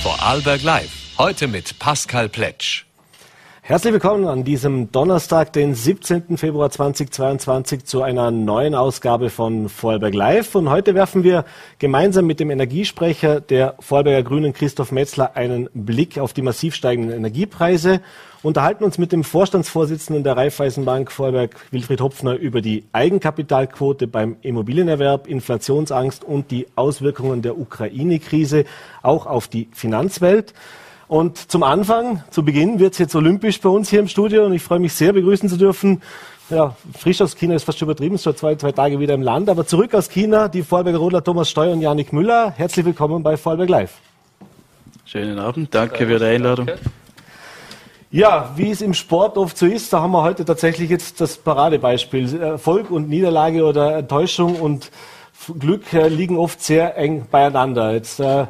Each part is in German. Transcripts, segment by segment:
Vorarlberg Live. Heute mit Pascal Pletsch. Herzlich willkommen an diesem Donnerstag, den 17. Februar 2022 zu einer neuen Ausgabe von Vorarlberg Live. Und heute werfen wir gemeinsam mit dem Energiesprecher der Vorarlberger Grünen Christoph Metzler einen Blick auf die massiv steigenden Energiepreise, unterhalten uns mit dem Vorstandsvorsitzenden der Raiffeisenbank Vorarlberg Wilfried Hopfner über die Eigenkapitalquote beim Immobilienerwerb, Inflationsangst und die Auswirkungen der Ukraine-Krise auch auf die Finanzwelt. Und zum Anfang, zu Beginn wird es jetzt olympisch bei uns hier im Studio und ich freue mich sehr, begrüßen zu dürfen. Ja, frisch aus China ist fast schon übertrieben, so zwei, zwei Tage wieder im Land, aber zurück aus China, die Vorarlberger Rodler Thomas Steuer und Janik Müller. Herzlich willkommen bei Vorarlberg Live. Schönen Abend, danke für die Einladung. Ja, wie es im Sport oft so ist, da haben wir heute tatsächlich jetzt das Paradebeispiel. Erfolg und Niederlage oder Enttäuschung und Glück äh, liegen oft sehr eng beieinander. Jetzt äh,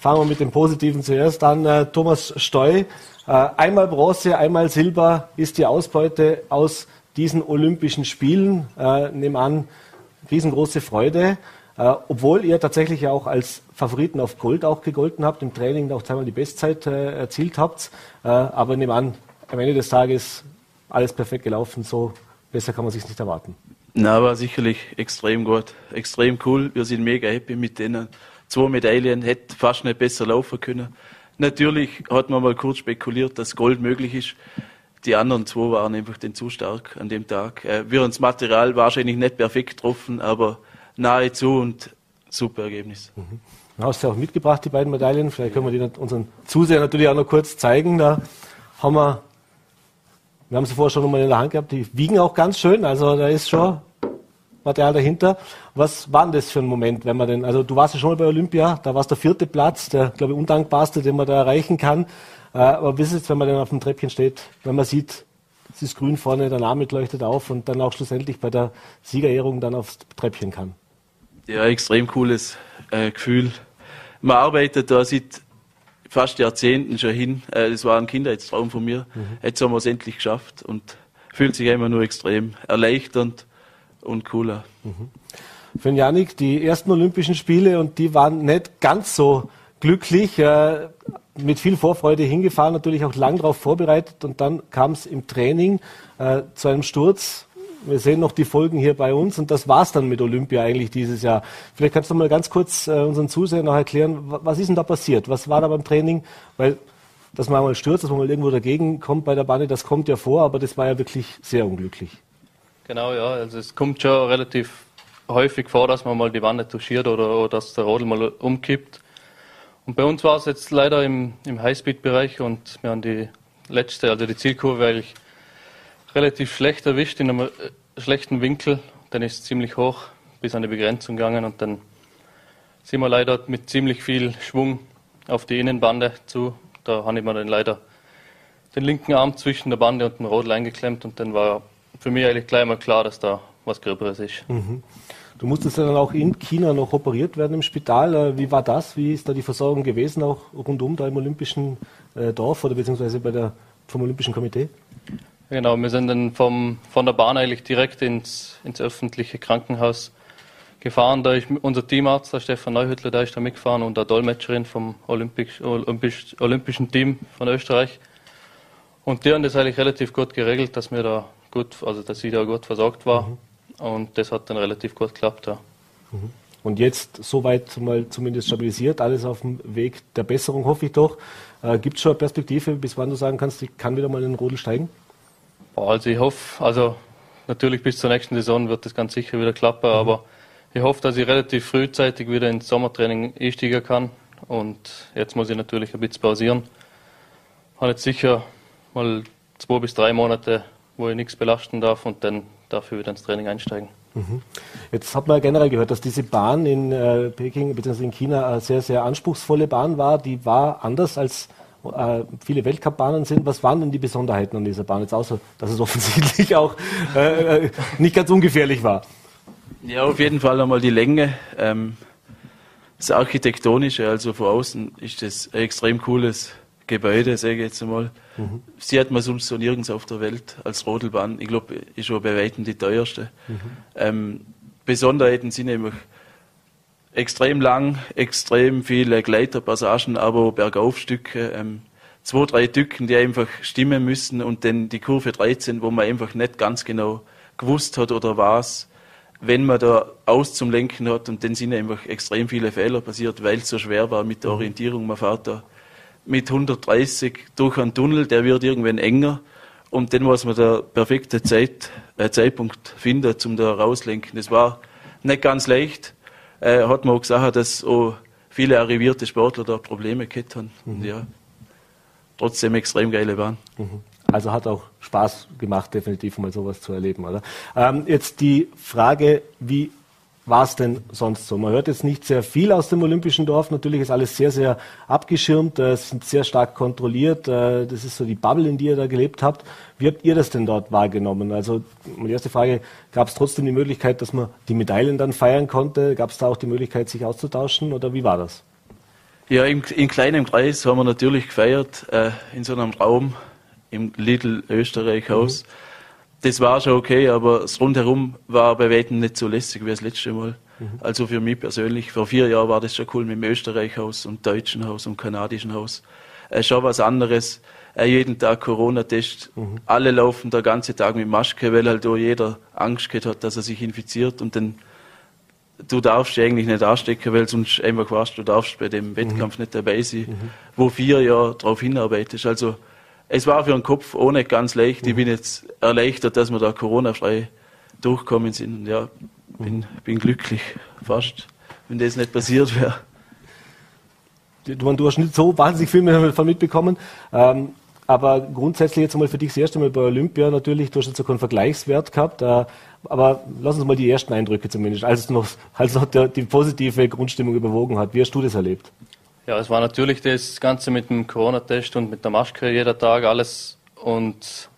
Fangen wir mit dem Positiven zuerst an. Äh, Thomas Steu, äh, einmal Bronze, einmal Silber ist die Ausbeute aus diesen Olympischen Spielen. Äh, nehmen an, riesengroße Freude. Äh, obwohl ihr tatsächlich auch als Favoriten auf Gold auch gegolten habt, im Training auch zweimal die Bestzeit erzielt habt. Aber nehmen an, am Ende des Tages alles perfekt gelaufen. So besser kann man sich nicht erwarten. Na, war sicherlich extrem gut, extrem cool. Wir sind mega happy mit denen zwei Medaillen, hätte fast nicht besser laufen können. Natürlich hat man mal kurz spekuliert, dass Gold möglich ist. Die anderen zwei waren einfach den zu stark an dem Tag. Äh, wir haben das Material wahrscheinlich nicht perfekt getroffen, aber nahezu und super Ergebnis. Mhm. Du hast ja auch mitgebracht, die beiden Medaillen. Vielleicht können wir die unseren Zusehern natürlich auch noch kurz zeigen. Da haben wir, wir haben sie vorher schon mal in der Hand gehabt, die wiegen auch ganz schön. Also da ist schon Material dahinter. Was war denn das für ein Moment, wenn man denn, also du warst ja schon mal bei Olympia, da war es der vierte Platz, der, glaube ich, undankbarste, den man da erreichen kann. Äh, aber wie ist es, wenn man dann auf dem Treppchen steht, wenn man sieht, es ist grün vorne, der Name leuchtet auf und dann auch schlussendlich bei der Siegerehrung dann aufs Treppchen kann? Ja, extrem cooles äh, Gefühl. Man arbeitet da seit fast Jahrzehnten schon hin. Äh, das war ein Kindheitstraum von mir. Mhm. Jetzt haben wir es endlich geschafft und fühlt sich immer nur extrem erleichternd und cooler. Mhm. Für Janik, die ersten Olympischen Spiele und die waren nicht ganz so glücklich. Äh, mit viel Vorfreude hingefahren, natürlich auch lang darauf vorbereitet und dann kam es im Training äh, zu einem Sturz. Wir sehen noch die Folgen hier bei uns und das war es dann mit Olympia eigentlich dieses Jahr. Vielleicht kannst du mal ganz kurz äh, unseren Zusehern noch erklären, was ist denn da passiert? Was war da beim Training? Weil dass man mal stürzt, dass man mal irgendwo dagegen kommt bei der Bahn, das kommt ja vor, aber das war ja wirklich sehr unglücklich. Genau, ja. Also es kommt schon relativ häufig vor, dass man mal die Wanne touchiert oder, oder dass der Rodel mal umkippt. Und bei uns war es jetzt leider im, im Highspeed-Bereich und wir haben die letzte, also die Zielkurve eigentlich relativ schlecht erwischt in einem äh, schlechten Winkel. Dann ist es ziemlich hoch bis an die Begrenzung gegangen und dann sind wir leider mit ziemlich viel Schwung auf die Innenbande zu. Da habe ich mir dann leider den linken Arm zwischen der Bande und dem Rodel eingeklemmt und dann war für mich eigentlich gleich mal klar, dass da was Gröberes ist. Mhm. Du musstest ja dann auch in China noch operiert werden im Spital. Äh, wie war das? Wie ist da die Versorgung gewesen, auch rundum da im Olympischen äh, Dorf oder beziehungsweise bei der, vom Olympischen Komitee? Genau, wir sind dann vom, von der Bahn eigentlich direkt ins, ins öffentliche Krankenhaus gefahren. Da ist unser Teamarzt, der Stefan Neuhüttler, der ist da mitgefahren und der Dolmetscherin vom Olympisch, Olympisch, Olympischen Team von Österreich. Und die haben das eigentlich relativ gut geregelt, dass wir da gut, also dass sie da gut versorgt war. Mhm. Und das hat dann relativ gut geklappt, ja. Mhm. Und jetzt soweit mal zumindest stabilisiert, alles auf dem Weg der Besserung, hoffe ich doch. Äh, Gibt es schon eine Perspektive, bis wann du sagen kannst, ich kann wieder mal in den Rodel steigen? Also ich hoffe, also natürlich bis zur nächsten Saison wird das ganz sicher wieder klappen, mhm. aber ich hoffe, dass ich relativ frühzeitig wieder ins Sommertraining einsteigen kann. Und jetzt muss ich natürlich ein bisschen pausieren. Ich habe jetzt sicher mal zwei bis drei Monate wo ich nichts belasten darf und dann dafür wieder ins Training einsteigen. Mhm. Jetzt hat man generell gehört, dass diese Bahn in äh, Peking bzw. in China eine sehr, sehr anspruchsvolle Bahn war. Die war anders als äh, viele Weltcup-Bahnen sind. Was waren denn die Besonderheiten an dieser Bahn? Jetzt außer, dass es offensichtlich auch äh, äh, nicht ganz ungefährlich war. Ja, auf jeden Fall einmal die Länge. Ähm, das Architektonische, also von außen ist das ein extrem cooles Gebäude, sage ich jetzt einmal. Mhm. Sie hat man sonst so nirgends auf der Welt als Rodelbahn. Ich glaube, ist schon bei weitem die teuerste. Mhm. Ähm, Besonderheiten sind nämlich extrem lang, extrem viele Gleiterpassagen, aber Bergaufstücke, ähm, zwei, drei Dücken, die einfach stimmen müssen und dann die Kurve 13, wo man einfach nicht ganz genau gewusst hat oder was, wenn man da aus zum Lenken hat und dann sind einfach extrem viele Fehler passiert, weil es so schwer war mit der mhm. Orientierung. Man fährt da mit 130 durch einen Tunnel, der wird irgendwann enger und dann muss man der perfekte Zeit, äh, Zeitpunkt finden, zum da rauslenken. Das war nicht ganz leicht. Äh, hat man auch gesagt, dass auch viele arrivierte Sportler da Probleme gehabt haben. Mhm. Ja, trotzdem extrem geile Bahn. Mhm. Also hat auch Spaß gemacht, definitiv mal sowas zu erleben, oder? Ähm, jetzt die Frage, wie war es denn sonst so? Man hört jetzt nicht sehr viel aus dem Olympischen Dorf. Natürlich ist alles sehr, sehr abgeschirmt. Äh, es sind sehr stark kontrolliert. Äh, das ist so die Bubble, in die ihr da gelebt habt. Wie habt ihr das denn dort wahrgenommen? Also, meine erste Frage, gab es trotzdem die Möglichkeit, dass man die Medaillen dann feiern konnte? Gab es da auch die Möglichkeit, sich auszutauschen oder wie war das? Ja, im, in kleinem Kreis haben wir natürlich gefeiert, äh, in so einem Raum im Lidl Österreich Haus. Mhm. Das war schon okay, aber das Rundherum war bei weitem nicht so lässig wie das letzte Mal. Mhm. Also für mich persönlich, vor vier Jahren war das schon cool mit dem Österreich Haus und Deutschen Haus und Kanadischen Haus. Äh, schon was anderes. Äh, jeden Tag Corona-Test. Mhm. Alle laufen der ganze Tag mit Maske, weil halt auch jeder Angst hat, dass er sich infiziert und dann du darfst eigentlich nicht anstecken, weil sonst einfach weißt, du darfst bei dem Wettkampf mhm. nicht dabei sein, mhm. wo vier Jahre darauf hinarbeitest. Also es war für den Kopf nicht ganz leicht. Ich bin jetzt erleichtert, dass wir da Corona-frei durchkommen sind. Und ja, bin, bin glücklich, fast, wenn das nicht passiert wäre. Du, hast nicht so wahnsinnig viel davon mitbekommen. Ähm, aber grundsätzlich jetzt einmal für dich das erste Mal bei Olympia natürlich, du hast jetzt sogar einen Vergleichswert gehabt. Äh, aber lass uns mal die ersten Eindrücke zumindest, als es noch, als noch der, die positive Grundstimmung überwogen hat. Wie hast du das erlebt? Ja, es war natürlich das Ganze mit dem Corona-Test und mit der Maske jeder Tag alles. Und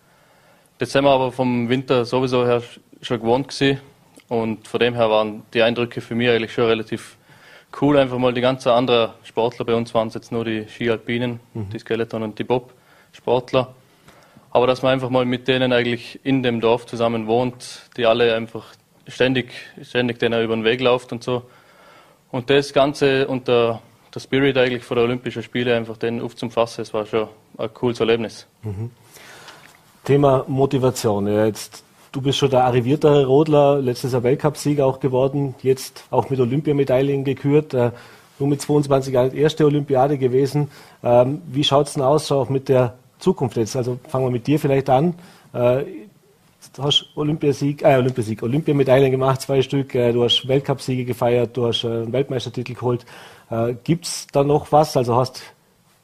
das sind wir aber vom Winter sowieso her schon gewohnt gewesen. Und von dem her waren die Eindrücke für mich eigentlich schon relativ cool. Einfach mal die ganzen anderen Sportler. Bei uns waren es jetzt nur die Ski-Alpinen, mhm. die Skeleton und die Bob-Sportler. Aber dass man einfach mal mit denen eigentlich in dem Dorf zusammen wohnt, die alle einfach ständig, ständig denen über den Weg läuft und so. Und das Ganze unter der Spirit eigentlich vor der Olympischen Spiele einfach den aufzufassen, es war schon ein cooles Erlebnis. Mhm. Thema Motivation. Ja, jetzt, du bist schon der arriviertere Rodler, letztes Jahr Weltcupsieger auch geworden, jetzt auch mit Olympiamedaillen gekürt. Äh, nur mit 22 Jahren erste Olympiade gewesen. Ähm, wie schaut es denn aus, auch mit der Zukunft jetzt? Also fangen wir mit dir vielleicht an. Äh, du hast Olympiasieg, äh, Olympiasieg, Olympiamedaillen gemacht, zwei Stück. Äh, du hast Weltcupsiege gefeiert, du hast äh, einen Weltmeistertitel geholt. Äh, Gibt es da noch was? Also hast,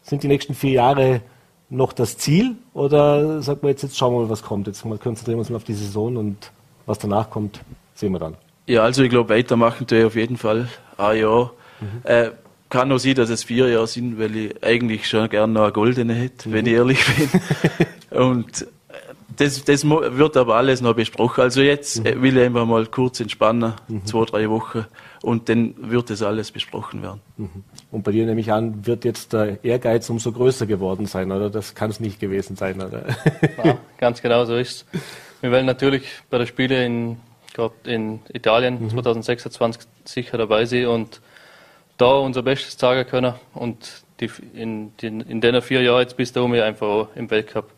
sind die nächsten vier Jahre noch das Ziel oder sagt man jetzt, jetzt schauen wir mal, was kommt. Jetzt mal konzentrieren wir uns mal auf die Saison und was danach kommt, sehen wir dann. Ja, also ich glaube, weitermachen tue ich auf jeden Fall ein Jahr. Mhm. Äh, kann nur sein, dass es vier Jahre sind, weil ich eigentlich schon gerne noch eine goldene hätte, mhm. wenn ich ehrlich bin. und das, das wird aber alles noch besprochen. Also jetzt mhm. will ich einfach mal kurz entspannen, mhm. zwei, drei Wochen, und dann wird das alles besprochen werden. Mhm. Und bei dir nehme ich an, wird jetzt der Ehrgeiz umso größer geworden sein, oder? Das kann es nicht gewesen sein, oder? Ja, ganz genau so ist es. Wir werden natürlich bei den Spielen in, in Italien mhm. 2026 sicher dabei sein und da unser Bestes zeigen können und die, in, in, in den vier Jahren jetzt bis dahin einfach auch im Weltcup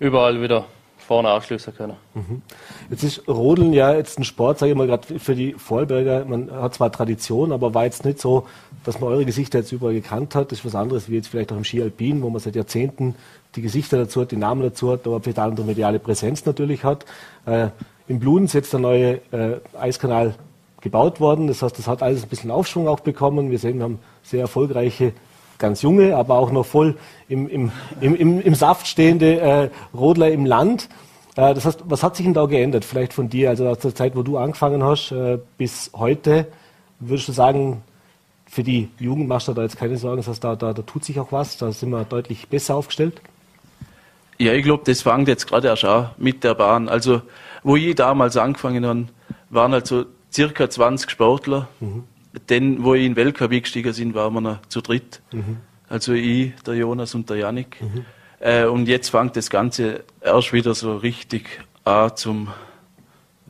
überall wieder vorne anschließen können. Mhm. Jetzt ist Rodeln ja jetzt ein Sport, sage ich mal gerade für die Vorarlberger, man hat zwar Tradition, aber war jetzt nicht so, dass man eure Gesichter jetzt überall gekannt hat. Das ist was anderes wie jetzt vielleicht auch im Ski Alpin, wo man seit Jahrzehnten die Gesichter dazu hat, die Namen dazu hat, aber vielleicht andere mediale Präsenz natürlich hat. Äh, Im Bluden ist jetzt der neue äh, Eiskanal gebaut worden. Das heißt, das hat alles ein bisschen Aufschwung auch bekommen. Wir sehen, wir haben sehr erfolgreiche ganz junge, aber auch noch voll im, im, im, im, Saft stehende äh, Rodler im Land. Äh, das heißt, was hat sich denn da geändert? Vielleicht von dir, also aus der Zeit, wo du angefangen hast, äh, bis heute, würdest du sagen, für die Jugend machst du da jetzt keine Sorgen, das heißt, da, da, da tut sich auch was, da sind wir deutlich besser aufgestellt? Ja, ich glaube, das fängt jetzt gerade erst an mit der Bahn. Also, wo ich damals angefangen habe, waren halt so circa 20 Sportler. Mhm. Denn, wo ich in den Weltcup gestiegen sind, waren wir noch zu dritt. Mhm. Also ich, der Jonas und der Janik. Mhm. Äh, und jetzt fängt das Ganze erst wieder so richtig an zum,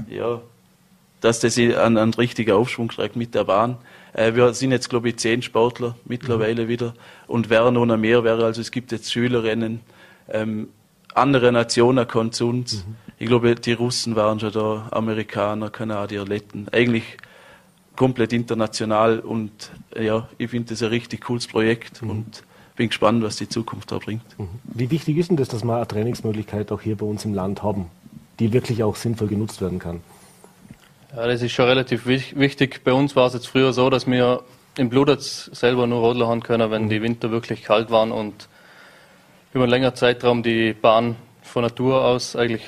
ja, dass das einen, einen richtigen Aufschwung kriegt mit der Bahn. Äh, wir sind jetzt, glaube ich, zehn Sportler mittlerweile mhm. wieder und wären noch mehr wäre. Also es gibt jetzt Schülerinnen, ähm, andere Nationen kommen zu uns. Mhm. Ich glaube, die Russen waren schon da, Amerikaner, Kanadier, Letten. Eigentlich komplett international und ja, ich finde das ein richtig cooles Projekt mhm. und bin gespannt, was die Zukunft da bringt. Mhm. Wie wichtig ist denn das, dass wir eine Trainingsmöglichkeit auch hier bei uns im Land haben, die wirklich auch sinnvoll genutzt werden kann? Ja, das ist schon relativ wichtig. Bei uns war es jetzt früher so, dass wir im Bludatz selber nur Rodler haben können, wenn die Winter wirklich kalt waren und über einen längeren Zeitraum die Bahn von Natur aus eigentlich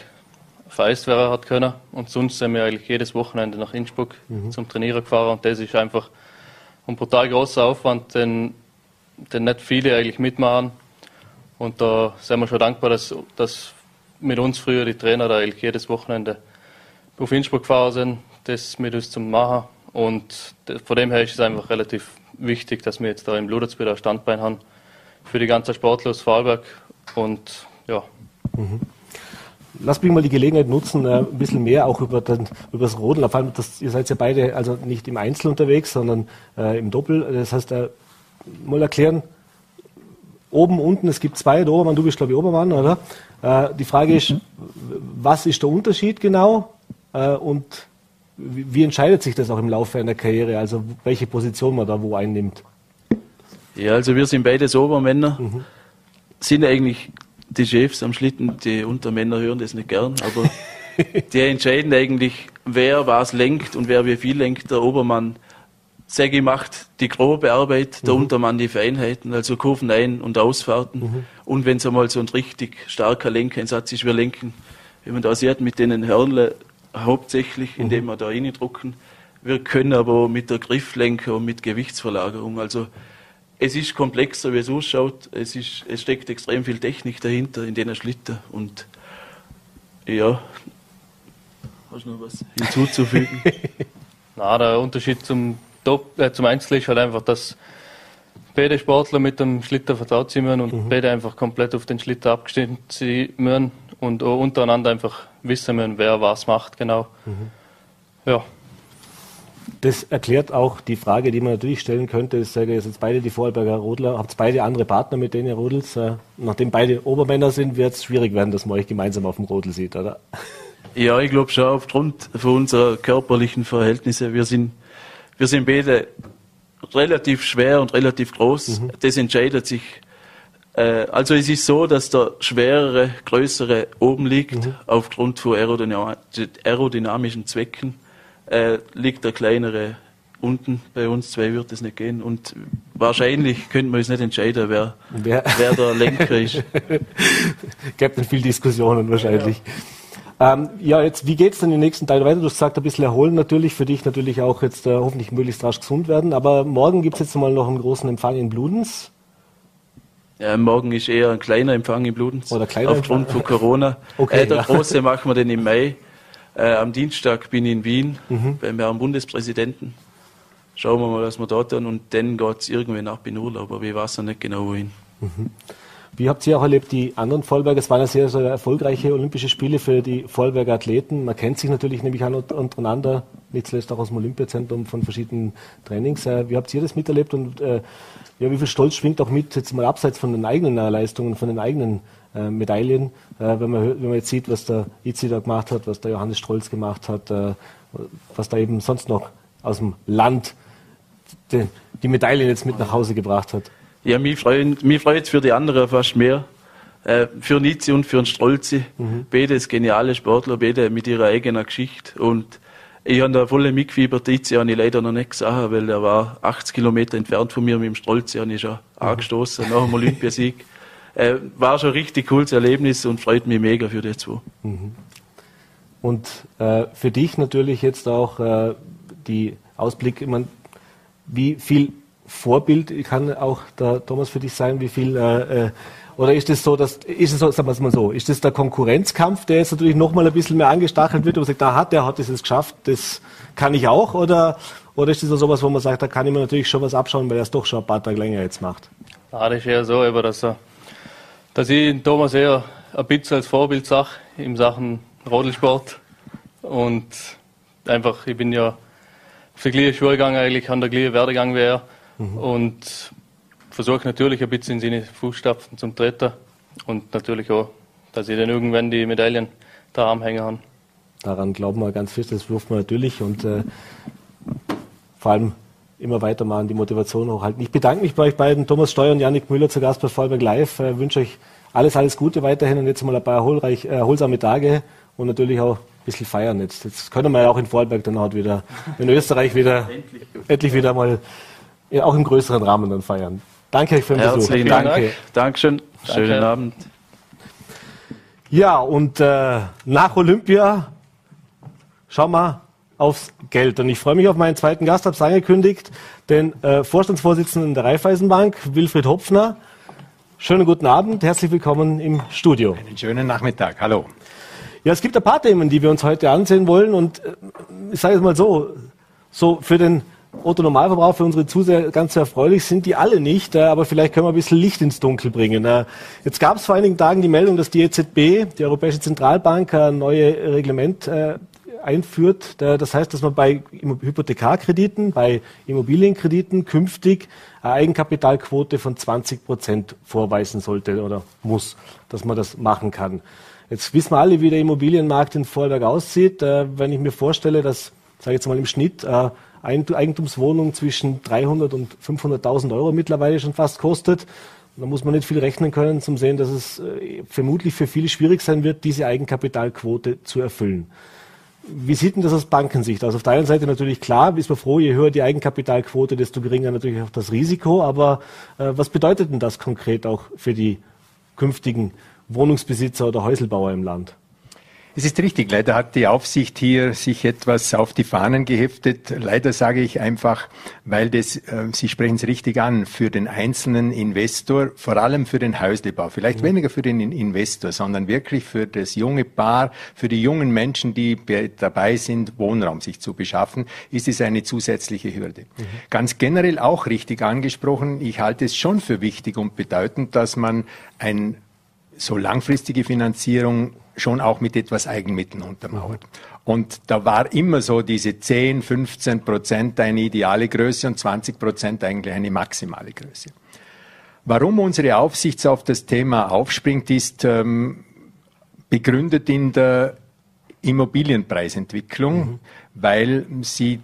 vereist werden hat können. Und sonst sind wir eigentlich jedes Wochenende nach Innsbruck mhm. zum Trainieren gefahren und das ist einfach ein brutal großer Aufwand, den, den nicht viele eigentlich mitmachen. Und da sind wir schon dankbar, dass, dass mit uns früher die Trainer da eigentlich jedes Wochenende auf Innsbruck gefahren sind, das mit uns zu machen. Und von dem her ist es einfach relativ wichtig, dass wir jetzt da im Luderz wieder ein Standbein haben für die ganze aus Vorarlberg. Und ja. Mhm. Lass mich mal die Gelegenheit nutzen, äh, ein bisschen mehr auch über, den, über das Rodeln. Vor allem, das, ihr seid ja beide also nicht im Einzel unterwegs, sondern äh, im Doppel. Das heißt, äh, mal erklären, oben, unten, es gibt zwei, der Obermann, du bist glaube ich Obermann, oder? Äh, die Frage ist, was ist der Unterschied genau äh, und wie, wie, entscheidet sich das auch im Laufe einer Karriere, also welche Position man da wo einnimmt? Ja, also wir sind beide Obermänner, mhm. sind eigentlich die Chefs am Schlitten, die Untermänner hören das nicht gern, aber die entscheiden eigentlich, wer was lenkt und wer wie viel lenkt. Der Obermann, ich, macht die grobe Arbeit, der mhm. Untermann die Feinheiten, also Kurven ein- und Ausfahrten. Mhm. Und wenn es einmal so ein richtig starker Lenkereinsatz ist, wir lenken, wie man da sieht, mit den Hörnle hauptsächlich, indem mhm. wir da reindrucken. Wir können aber mit der Grifflenker und mit Gewichtsverlagerung, also es ist komplexer, wie es ausschaut. Es, ist, es steckt extrem viel Technik dahinter in den Schlitten. Und ja, hast du noch was hinzuzufügen? Na, der Unterschied zum, Top, äh, zum Einzel ist halt einfach, dass beide Sportler mit dem Schlitten vertraut sind und mhm. beide einfach komplett auf den Schlitten abgestimmt sind und auch untereinander einfach wissen müssen, wer was macht genau. Mhm. Ja. Das erklärt auch die Frage, die man natürlich stellen könnte. Ich sage jetzt beide die Vorarlberger Rodler, habt beide andere Partner, mit denen ihr rodelt. Äh, nachdem beide Obermänner sind, wird es schwierig werden, dass man euch gemeinsam auf dem Rodel sieht, oder? Ja, ich glaube schon aufgrund von unserer körperlichen Verhältnisse. Wir sind, wir sind beide relativ schwer und relativ groß. Mhm. Das entscheidet sich. Äh, also es ist so, dass der schwerere, größere oben liegt, mhm. aufgrund von aerodynamischen Zwecken äh, liegt der kleinere unten. Bei uns zwei wird es nicht gehen. Und wahrscheinlich könnten wir uns nicht entscheiden, wer, wer? wer der Lenker ist. Gibt dann viel Diskussionen wahrscheinlich. Ja. Ähm, ja, jetzt, wie geht's dann im nächsten Teil weiter? Du hast gesagt, ein bisschen erholen natürlich, für dich natürlich auch jetzt äh, hoffentlich möglichst rasch gesund werden. Aber morgen gibt's jetzt mal noch einen großen Empfang in Bludens. Ja, morgen ist eher ein kleiner Empfang in Bludens. Oder kleiner Aufgrund Empfang. von Corona. Okay, äh, der ja. große machen wir den im Mai. Äh, am Dienstag bin ich in Wien mhm. beim Herrn Bundespräsidenten. Schauen wir mal, was wir dort tun. Und dann geht es irgendwann ab in Urlaub, aber ich weiß noch nicht genau wohin. Mhm. Wie habt ihr auch erlebt, die anderen Vorarlberger? Es waren ja sehr, sehr erfolgreiche Olympische Spiele für die Vorarlberger Athleten. Man kennt sich natürlich nämlich auch untereinander, nicht zuletzt auch aus dem Olympiazentrum von verschiedenen Trainings. Äh, wie habt ihr das miterlebt und äh, ja, wie viel Stolz schwingt auch mit, jetzt mal abseits von den eigenen Leistungen, von den eigenen äh, Medaillen. Äh, wenn, man, wenn man jetzt sieht, was der Itzi da gemacht hat, was der Johannes Strolz gemacht hat, äh, was da eben sonst noch aus dem Land die, die Medaillen jetzt mit nach Hause gebracht hat. Ja, mich freut mich freut's für die anderen fast mehr. Äh, für Nizzi und für den Strolzi. Mhm. Beide ist geniale Sportler, beide mit ihrer eigenen Geschichte. Und ich habe da voll mitgefiebert. Nizzi habe ich leider noch nicht gesehen, weil er war 80 Kilometer entfernt von mir mit dem Strolzi, habe ich schon mhm. angestoßen nach dem Olympiasieg. äh, war schon ein richtig cooles Erlebnis und freut mich mega für die zwei. Mhm. Und äh, für dich natürlich jetzt auch äh, die Ausblick, ich mein, wie viel Vorbild kann auch der Thomas für dich sein, wie viel äh, äh oder ist es so, dass ist es so, sagen wir es mal so, ist das der Konkurrenzkampf, der jetzt natürlich nochmal ein bisschen mehr angestachelt wird, wo man sagt, da hat der hat es jetzt geschafft, das kann ich auch, oder oder ist das so sowas, wo man sagt, da kann ich mir natürlich schon was abschauen, weil er es doch schon ein paar Tage länger jetzt macht? Ja, das ist eher so, aber dass dass ich Thomas eher ein bisschen als Vorbild sage in Sachen Rodelsport. Und einfach, ich bin ja die gleiche Schule gegangen, eigentlich an der gleichen Werdegang wie er. Mhm. Und versuche natürlich ein bisschen in seine Fußstapfen zum Treten. Und natürlich auch, dass ich dann irgendwann die Medaillen da am Hängen habe. Daran glauben wir ganz fest, das wirft man natürlich. Und äh, vor allem immer weitermachen, die Motivation hochhalten. Ich bedanke mich bei euch beiden, Thomas Steuer und Janik Müller zu Gast bei Vollberg Live. Ich wünsche euch alles, alles Gute weiterhin und jetzt mal ein paar erholreich, äh, erholsame Tage und natürlich auch ein bisschen feiern jetzt. Jetzt können wir ja auch in Vorarlberg dann auch wieder, in Österreich wieder, endlich, endlich wieder mal ja, auch im größeren Rahmen dann feiern. Danke euch für den Herzlichen Besuch. Dank. Danke. Dankeschön. Schönen Danke. Abend. Ja, und äh, nach Olympia schauen wir aufs Geld. Und ich freue mich auf meinen zweiten Gast, habe es angekündigt, den äh, Vorstandsvorsitzenden der Raiffeisenbank, Wilfried Hopfner. Schönen guten Abend, herzlich willkommen im Studio. Einen schönen Nachmittag, hallo. Ja, es gibt ein paar Themen, die wir uns heute ansehen wollen und äh, ich sage es mal so, so für den Otto Normalverbraucher, für unsere Zuseher ganz erfreulich sind die alle nicht, äh, aber vielleicht können wir ein bisschen Licht ins Dunkel bringen. Äh, jetzt gab es vor einigen Tagen die Meldung, dass die EZB, die Europäische Zentralbank, ein neues Reglement einführt. Das heißt, dass man bei Hypothekarkrediten, bei Immobilienkrediten künftig eine Eigenkapitalquote von 20 Prozent vorweisen sollte oder muss, dass man das machen kann. Jetzt wissen wir alle, wie der Immobilienmarkt in Vorarlberg aussieht. Äh, wenn ich mir vorstelle, dass, sage ich jetzt mal im Schnitt, äh, Eigentumswohnung zwischen 300 und 500.000 Euro mittlerweile schon fast kostet, da muss man nicht viel rechnen können, zum sehen, dass es äh, vermutlich für viele schwierig sein wird, diese Eigenkapitalquote zu erfüllen. Wie sieht denn das aus Bankensicht aus? Auf der einen Seite natürlich klar, ist man froh, je höher die Eigenkapitalquote, desto geringer natürlich auch das Risiko. Aber äh, was bedeutet denn das konkret auch für die künftigen Wohnungsbesitzer oder Häuselbauer im Land? Es ist richtig. Leider hat die Aufsicht hier sich etwas auf die Fahnen geheftet. Leider sage ich einfach, weil das, äh, Sie sprechen es richtig an, für den einzelnen Investor, vor allem für den Häuslebau, vielleicht mhm. weniger für den Investor, sondern wirklich für das junge Paar, für die jungen Menschen, die dabei sind, Wohnraum sich zu beschaffen, ist es eine zusätzliche Hürde. Mhm. Ganz generell auch richtig angesprochen. Ich halte es schon für wichtig und bedeutend, dass man ein so langfristige Finanzierung schon auch mit etwas Eigenmitteln untermauert. Und da war immer so diese 10, 15 Prozent eine ideale Größe und 20 Prozent eigentlich eine maximale Größe. Warum unsere Aufsicht auf das Thema aufspringt, ist ähm, begründet in der Immobilienpreisentwicklung, mhm. weil sie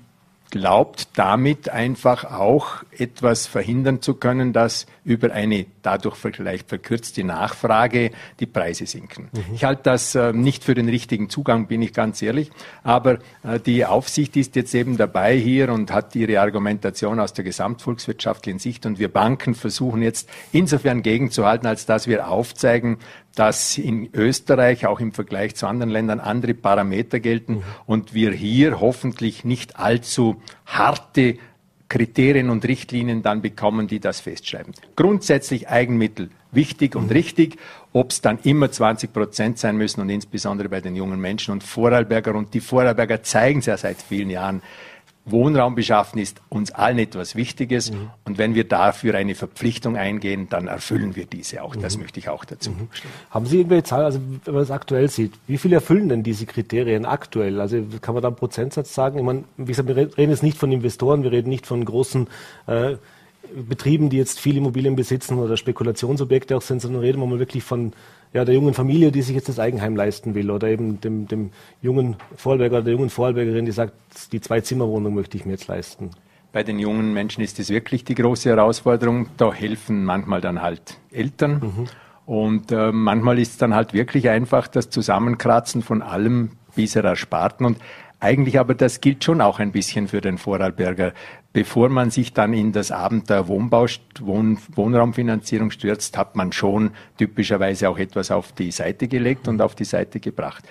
glaubt damit einfach auch etwas verhindern zu können, dass über eine dadurch vielleicht verkürzte Nachfrage die Preise sinken. Mhm. Ich halte das äh, nicht für den richtigen Zugang, bin ich ganz ehrlich. Aber äh, die Aufsicht ist jetzt eben dabei hier und hat ihre Argumentation aus der gesamtvolkswirtschaftlichen Sicht und wir Banken versuchen jetzt insofern gegenzuhalten, als dass wir aufzeigen, dass in Österreich auch im Vergleich zu anderen Ländern andere Parameter gelten mhm. und wir hier hoffentlich nicht allzu harte Kriterien und Richtlinien dann bekommen, die das festschreiben. Grundsätzlich Eigenmittel wichtig und mhm. richtig. Ob es dann immer 20 Prozent sein müssen und insbesondere bei den jungen Menschen und Vorarlberger und die Vorarlberger zeigen es ja seit vielen Jahren, Wohnraum beschaffen ist uns allen etwas Wichtiges. Mhm. Und wenn wir dafür eine Verpflichtung eingehen, dann erfüllen wir diese auch. Das mhm. möchte ich auch dazu mhm. Haben Sie irgendwelche Zahlen, also wenn man es aktuell sieht, wie viele erfüllen denn diese Kriterien aktuell? Also kann man da einen Prozentsatz sagen? Ich meine, wie gesagt, wir reden jetzt nicht von Investoren, wir reden nicht von großen äh, Betrieben, die jetzt viele Immobilien besitzen oder Spekulationsobjekte auch sind, sondern reden wir mal wirklich von ja, der jungen Familie, die sich jetzt das Eigenheim leisten will oder eben dem, dem jungen Vorarlberger oder der jungen Vorarlbergerin, die sagt, die Zwei-Zimmer-Wohnung möchte ich mir jetzt leisten. Bei den jungen Menschen ist es wirklich die große Herausforderung. Da helfen manchmal dann halt Eltern. Mhm. Und äh, manchmal ist es dann halt wirklich einfach das Zusammenkratzen von allem bisher Ersparten. Und eigentlich aber das gilt schon auch ein bisschen für den Vorarlberger. Bevor man sich dann in das Abenteuer Wohnbau, Wohn, Wohnraumfinanzierung stürzt, hat man schon typischerweise auch etwas auf die Seite gelegt und auf die Seite gebracht.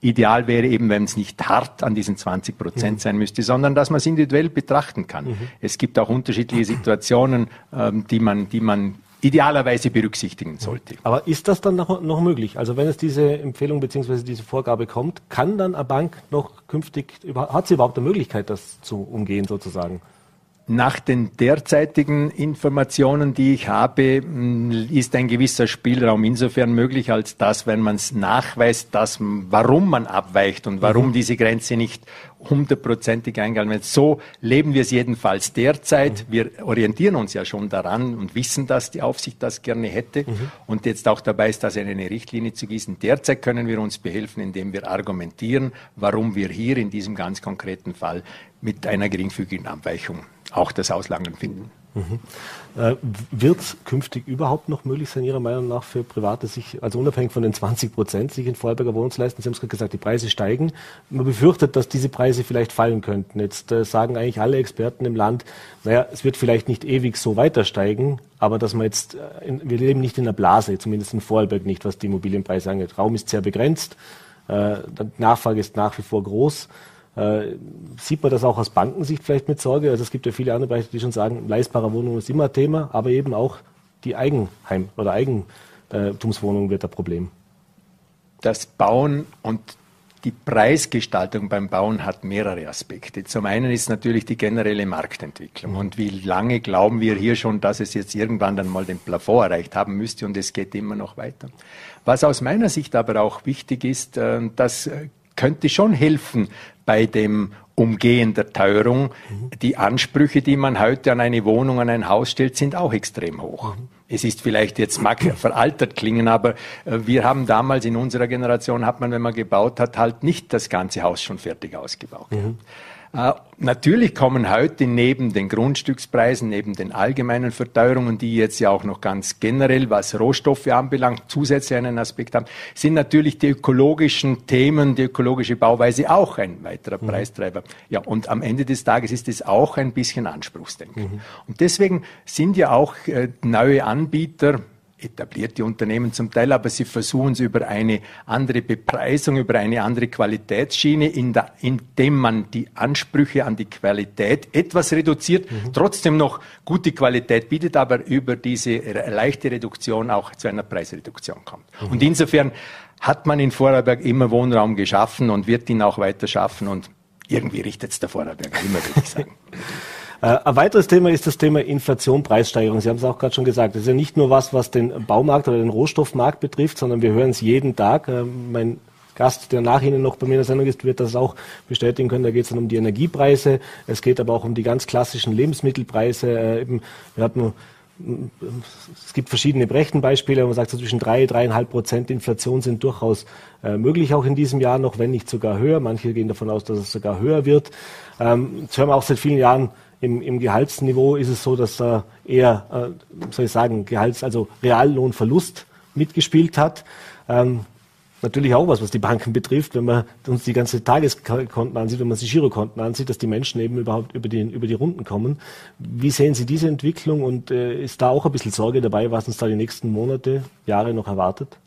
Ideal wäre eben, wenn es nicht hart an diesen 20 Prozent mhm. sein müsste, sondern dass man es individuell betrachten kann. Mhm. Es gibt auch unterschiedliche Situationen, ähm, die man, die man idealerweise berücksichtigen sollte. Aber ist das dann noch, noch möglich? Also wenn es diese Empfehlung bzw. diese Vorgabe kommt, kann dann eine Bank noch künftig, hat sie überhaupt eine Möglichkeit, das zu umgehen sozusagen? Nach den derzeitigen Informationen, die ich habe, ist ein gewisser Spielraum insofern möglich, als dass, wenn man es nachweist, dass, warum man abweicht und warum mhm. diese Grenze nicht hundertprozentig eingehalten. So leben wir es jedenfalls derzeit. Mhm. Wir orientieren uns ja schon daran und wissen, dass die Aufsicht das gerne hätte mhm. und jetzt auch dabei ist, das in eine Richtlinie zu gießen. Derzeit können wir uns behelfen, indem wir argumentieren, warum wir hier in diesem ganz konkreten Fall mit einer geringfügigen Abweichung auch das Auslagern finden. Mhm. Äh, wird es künftig überhaupt noch möglich sein, Ihrer Meinung nach, für Private sich, also unabhängig von den 20 Prozent, sich in Vorarlberger Wohnungen zu leisten? Sie haben es gerade gesagt, die Preise steigen. Man befürchtet, dass diese Preise vielleicht fallen könnten. Jetzt äh, sagen eigentlich alle Experten im Land, naja, es wird vielleicht nicht ewig so weiter steigen, aber dass man jetzt, äh, in, wir leben nicht in einer Blase, zumindest in Vorarlberg nicht, was die Immobilienpreise angeht. Raum ist sehr begrenzt, äh, die Nachfrage ist nach wie vor groß. Äh, sieht man das auch aus Bankensicht vielleicht mit Sorge? Also es gibt ja viele andere Bereiche, die schon sagen, leistbare Wohnung ist immer Thema, aber eben auch die Eigenheim- oder Eigentumswohnung wird ein Problem. Das Bauen und die Preisgestaltung beim Bauen hat mehrere Aspekte. Zum einen ist natürlich die generelle Marktentwicklung. Und wie lange glauben wir hier schon, dass es jetzt irgendwann dann mal den Plafond erreicht haben müsste und es geht immer noch weiter. Was aus meiner Sicht aber auch wichtig ist, äh, das könnte schon helfen, bei dem Umgehen der Teuerung. Mhm. Die Ansprüche, die man heute an eine Wohnung, an ein Haus stellt, sind auch extrem hoch. Mhm. Es ist vielleicht jetzt mag veraltert klingen, aber äh, wir haben damals in unserer Generation hat man, wenn man gebaut hat, halt nicht das ganze Haus schon fertig ausgebaut. Mhm. Äh, natürlich kommen heute neben den Grundstückspreisen, neben den allgemeinen Verteuerungen, die jetzt ja auch noch ganz generell, was Rohstoffe anbelangt, zusätzlich einen Aspekt haben, sind natürlich die ökologischen Themen, die ökologische Bauweise auch ein weiterer mhm. Preistreiber. Ja, und am Ende des Tages ist es auch ein bisschen Anspruchsdenken. Mhm. Und deswegen sind ja auch äh, neue Anbieter, etablierte Unternehmen zum Teil, aber sie versuchen es über eine andere Bepreisung, über eine andere Qualitätsschiene, in der, indem man die Ansprüche an die Qualität etwas reduziert, mhm. trotzdem noch gute Qualität bietet, aber über diese leichte Reduktion auch zu einer Preisreduktion kommt. Mhm. Und insofern hat man in Vorarlberg immer Wohnraum geschaffen und wird ihn auch weiter schaffen und irgendwie richtet es der Vorarlberg immer, würde ich sagen. Äh, ein weiteres Thema ist das Thema Inflation, Preissteigerung. Sie haben es auch gerade schon gesagt. Das ist ja nicht nur was, was den Baumarkt oder den Rohstoffmarkt betrifft, sondern wir hören es jeden Tag. Äh, mein Gast, der nach Ihnen noch bei mir in der Sendung ist, wird das auch bestätigen können. Da geht es dann um die Energiepreise. Es geht aber auch um die ganz klassischen Lebensmittelpreise. Äh, wir hatten es gibt verschiedene Brechenbeispiele, man sagt, so zwischen drei, dreieinhalb Prozent Inflation sind durchaus möglich auch in diesem Jahr noch, wenn nicht sogar höher. Manche gehen davon aus, dass es sogar höher wird. Ähm, das hören wir auch seit vielen Jahren im, im Gehaltsniveau ist es so, dass da eher, äh, soll ich sagen, Gehalts-, also Reallohnverlust mitgespielt hat. Ähm, natürlich auch was, was die Banken betrifft, wenn man uns die ganze Tageskonten ansieht, wenn man sich Girokonten ansieht, dass die Menschen eben überhaupt über die, über die Runden kommen. Wie sehen Sie diese Entwicklung und äh, ist da auch ein bisschen Sorge dabei, was uns da die nächsten Monate, Jahre noch erwartet?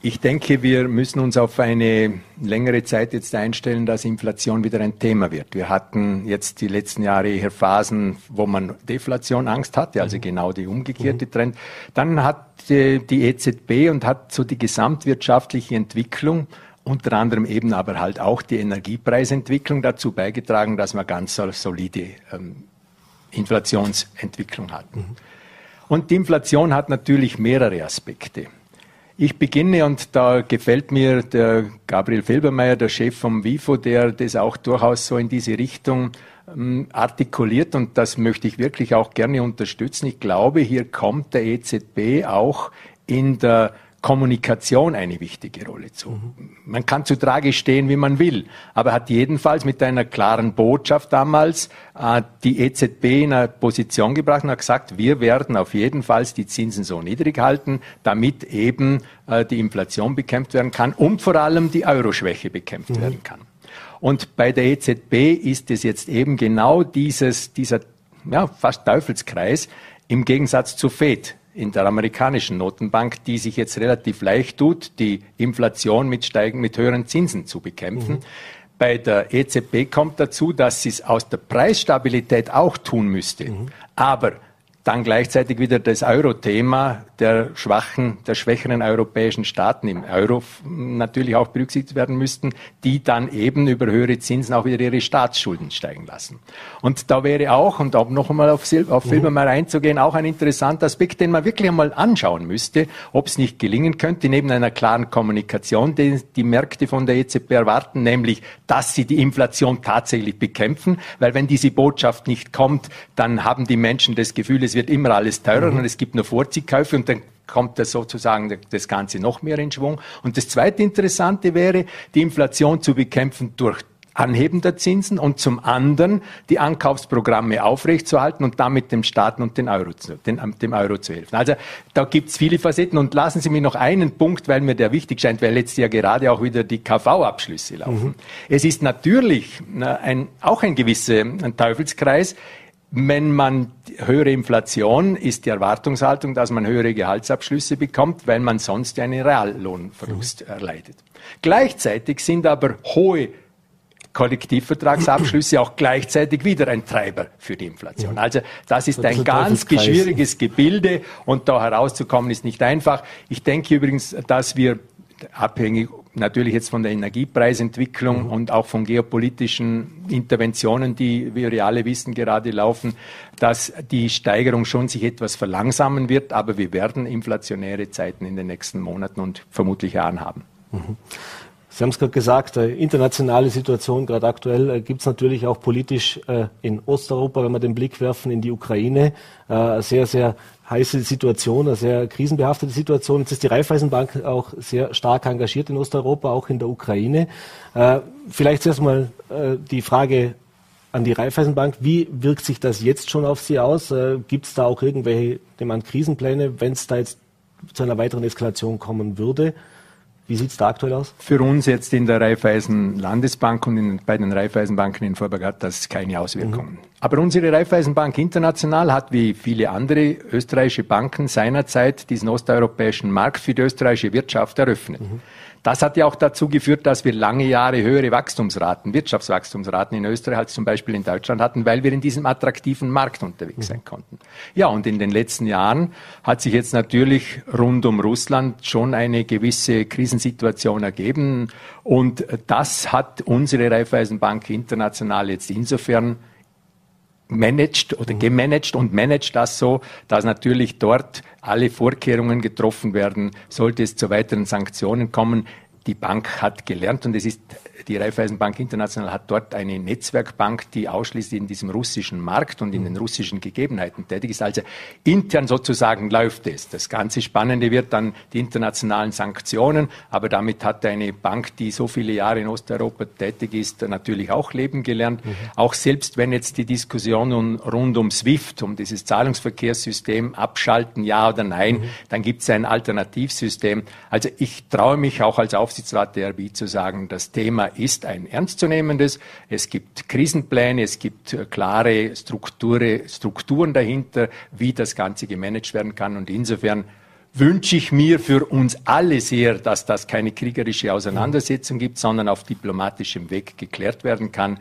Ich denke, wir müssen uns auf eine längere Zeit jetzt einstellen, dass Inflation wieder ein Thema wird. Wir hatten jetzt die letzten Jahre eher Phasen, wo man Deflation Angst hatte, also mhm. genau die umgekehrte mhm. Trend. Dann hat die EZB und hat so die gesamtwirtschaftliche Entwicklung unter anderem eben aber halt auch die Energiepreisentwicklung dazu beigetragen, dass man ganz solide ähm, Inflationsentwicklung hatten. Mhm. Und die Inflation hat natürlich mehrere Aspekte. Ich beginne und da gefällt mir der Gabriel Felbermeier, der Chef vom WIFO, der das auch durchaus so in diese Richtung ähm, artikuliert und das möchte ich wirklich auch gerne unterstützen. Ich glaube, hier kommt der EZB auch in der Kommunikation eine wichtige Rolle zu. Mhm. Man kann zu Trage stehen, wie man will, aber hat jedenfalls mit einer klaren Botschaft damals äh, die EZB in eine Position gebracht und hat gesagt, wir werden auf jeden Fall die Zinsen so niedrig halten, damit eben äh, die Inflation bekämpft werden kann und vor allem die Euroschwäche bekämpft mhm. werden kann. Und bei der EZB ist es jetzt eben genau dieses, dieser ja, fast Teufelskreis im Gegensatz zu FED in der amerikanischen Notenbank, die sich jetzt relativ leicht tut, die Inflation mit steigen, mit höheren Zinsen zu bekämpfen. Mhm. Bei der EZB kommt dazu, dass sie es aus der Preisstabilität auch tun müsste. Mhm. Aber dann gleichzeitig wieder das Euro-Thema der schwachen, der schwächeren europäischen Staaten im Euro natürlich auch berücksichtigt werden müssten, die dann eben über höhere Zinsen auch wieder ihre Staatsschulden steigen lassen. Und da wäre auch, und auch noch einmal auf, Sil auf Silber mal einzugehen, auch ein interessanter Aspekt, den man wirklich einmal anschauen müsste, ob es nicht gelingen könnte, neben einer klaren Kommunikation, die die Märkte von der EZB erwarten, nämlich, dass sie die Inflation tatsächlich bekämpfen, weil wenn diese Botschaft nicht kommt, dann haben die Menschen das Gefühl, es wird immer alles teurer mhm. und es gibt nur Vorziehkäufe und dann kommt das sozusagen das Ganze noch mehr in Schwung. Und das zweite Interessante wäre, die Inflation zu bekämpfen durch Anheben der Zinsen und zum anderen die Ankaufsprogramme aufrechtzuerhalten und damit dem Staaten und den Euro zu, den, dem Euro zu helfen. Also da gibt es viele Facetten und lassen Sie mir noch einen Punkt, weil mir der wichtig scheint, weil jetzt ja gerade auch wieder die KV-Abschlüsse laufen. Mhm. Es ist natürlich ein, auch ein gewisser Teufelskreis, wenn man höhere Inflation ist die Erwartungshaltung, dass man höhere Gehaltsabschlüsse bekommt, weil man sonst einen Reallohnverlust mhm. erleidet. Gleichzeitig sind aber hohe Kollektivvertragsabschlüsse auch gleichzeitig wieder ein Treiber für die Inflation. Mhm. Also das ist ein ganz schwieriges Gebilde und da herauszukommen ist nicht einfach. Ich denke übrigens, dass wir abhängig natürlich jetzt von der Energiepreisentwicklung mhm. und auch von geopolitischen Interventionen, die wir alle wissen gerade laufen, dass die Steigerung schon sich etwas verlangsamen wird, aber wir werden inflationäre Zeiten in den nächsten Monaten und vermutlich Jahren haben. Mhm. Sie haben es gerade gesagt, äh, internationale Situation, gerade aktuell äh, gibt es natürlich auch politisch äh, in Osteuropa, wenn wir den Blick werfen in die Ukraine, äh, sehr, sehr heiße Situation, eine sehr krisenbehaftete Situation. Jetzt ist die Raiffeisenbank auch sehr stark engagiert in Osteuropa, auch in der Ukraine. Äh, vielleicht zuerst mal äh, die Frage an die Raiffeisenbank. Wie wirkt sich das jetzt schon auf Sie aus? Äh, Gibt es da auch irgendwelche Krisenpläne, wenn es da jetzt zu einer weiteren Eskalation kommen würde? Wie sieht es da aktuell aus? Für uns jetzt in der Raiffeisen Landesbank und in, bei den Raiffeisenbanken in Vorberg hat das keine Auswirkungen. Mhm. Aber unsere Raiffeisenbank International hat wie viele andere österreichische Banken seinerzeit diesen osteuropäischen Markt für die österreichische Wirtschaft eröffnet. Mhm. Das hat ja auch dazu geführt, dass wir lange Jahre höhere Wachstumsraten, Wirtschaftswachstumsraten in Österreich als zum Beispiel in Deutschland hatten, weil wir in diesem attraktiven Markt unterwegs sein konnten. Ja, und in den letzten Jahren hat sich jetzt natürlich rund um Russland schon eine gewisse Krisensituation ergeben. Und das hat unsere Raiffeisenbank international jetzt insofern managed oder gemanagt und managt das so, dass natürlich dort alle Vorkehrungen getroffen werden, sollte es zu weiteren Sanktionen kommen. Die Bank hat gelernt und es ist die Raiffeisenbank International hat dort eine Netzwerkbank, die ausschließlich in diesem russischen Markt und in den russischen Gegebenheiten tätig ist. Also intern sozusagen läuft es. Das ganze Spannende wird dann die internationalen Sanktionen, aber damit hat eine Bank, die so viele Jahre in Osteuropa tätig ist, natürlich auch leben gelernt. Mhm. Auch selbst wenn jetzt die Diskussion rund um SWIFT, um dieses Zahlungsverkehrssystem abschalten, ja oder nein, mhm. dann gibt es ein Alternativsystem. Also ich traue mich auch als Aufsichtsrat RB zu sagen, das Thema ist ein ernstzunehmendes. Es gibt Krisenpläne, es gibt äh, klare Strukturen dahinter, wie das Ganze gemanagt werden kann. Und insofern wünsche ich mir für uns alle sehr, dass das keine kriegerische Auseinandersetzung gibt, sondern auf diplomatischem Weg geklärt werden kann.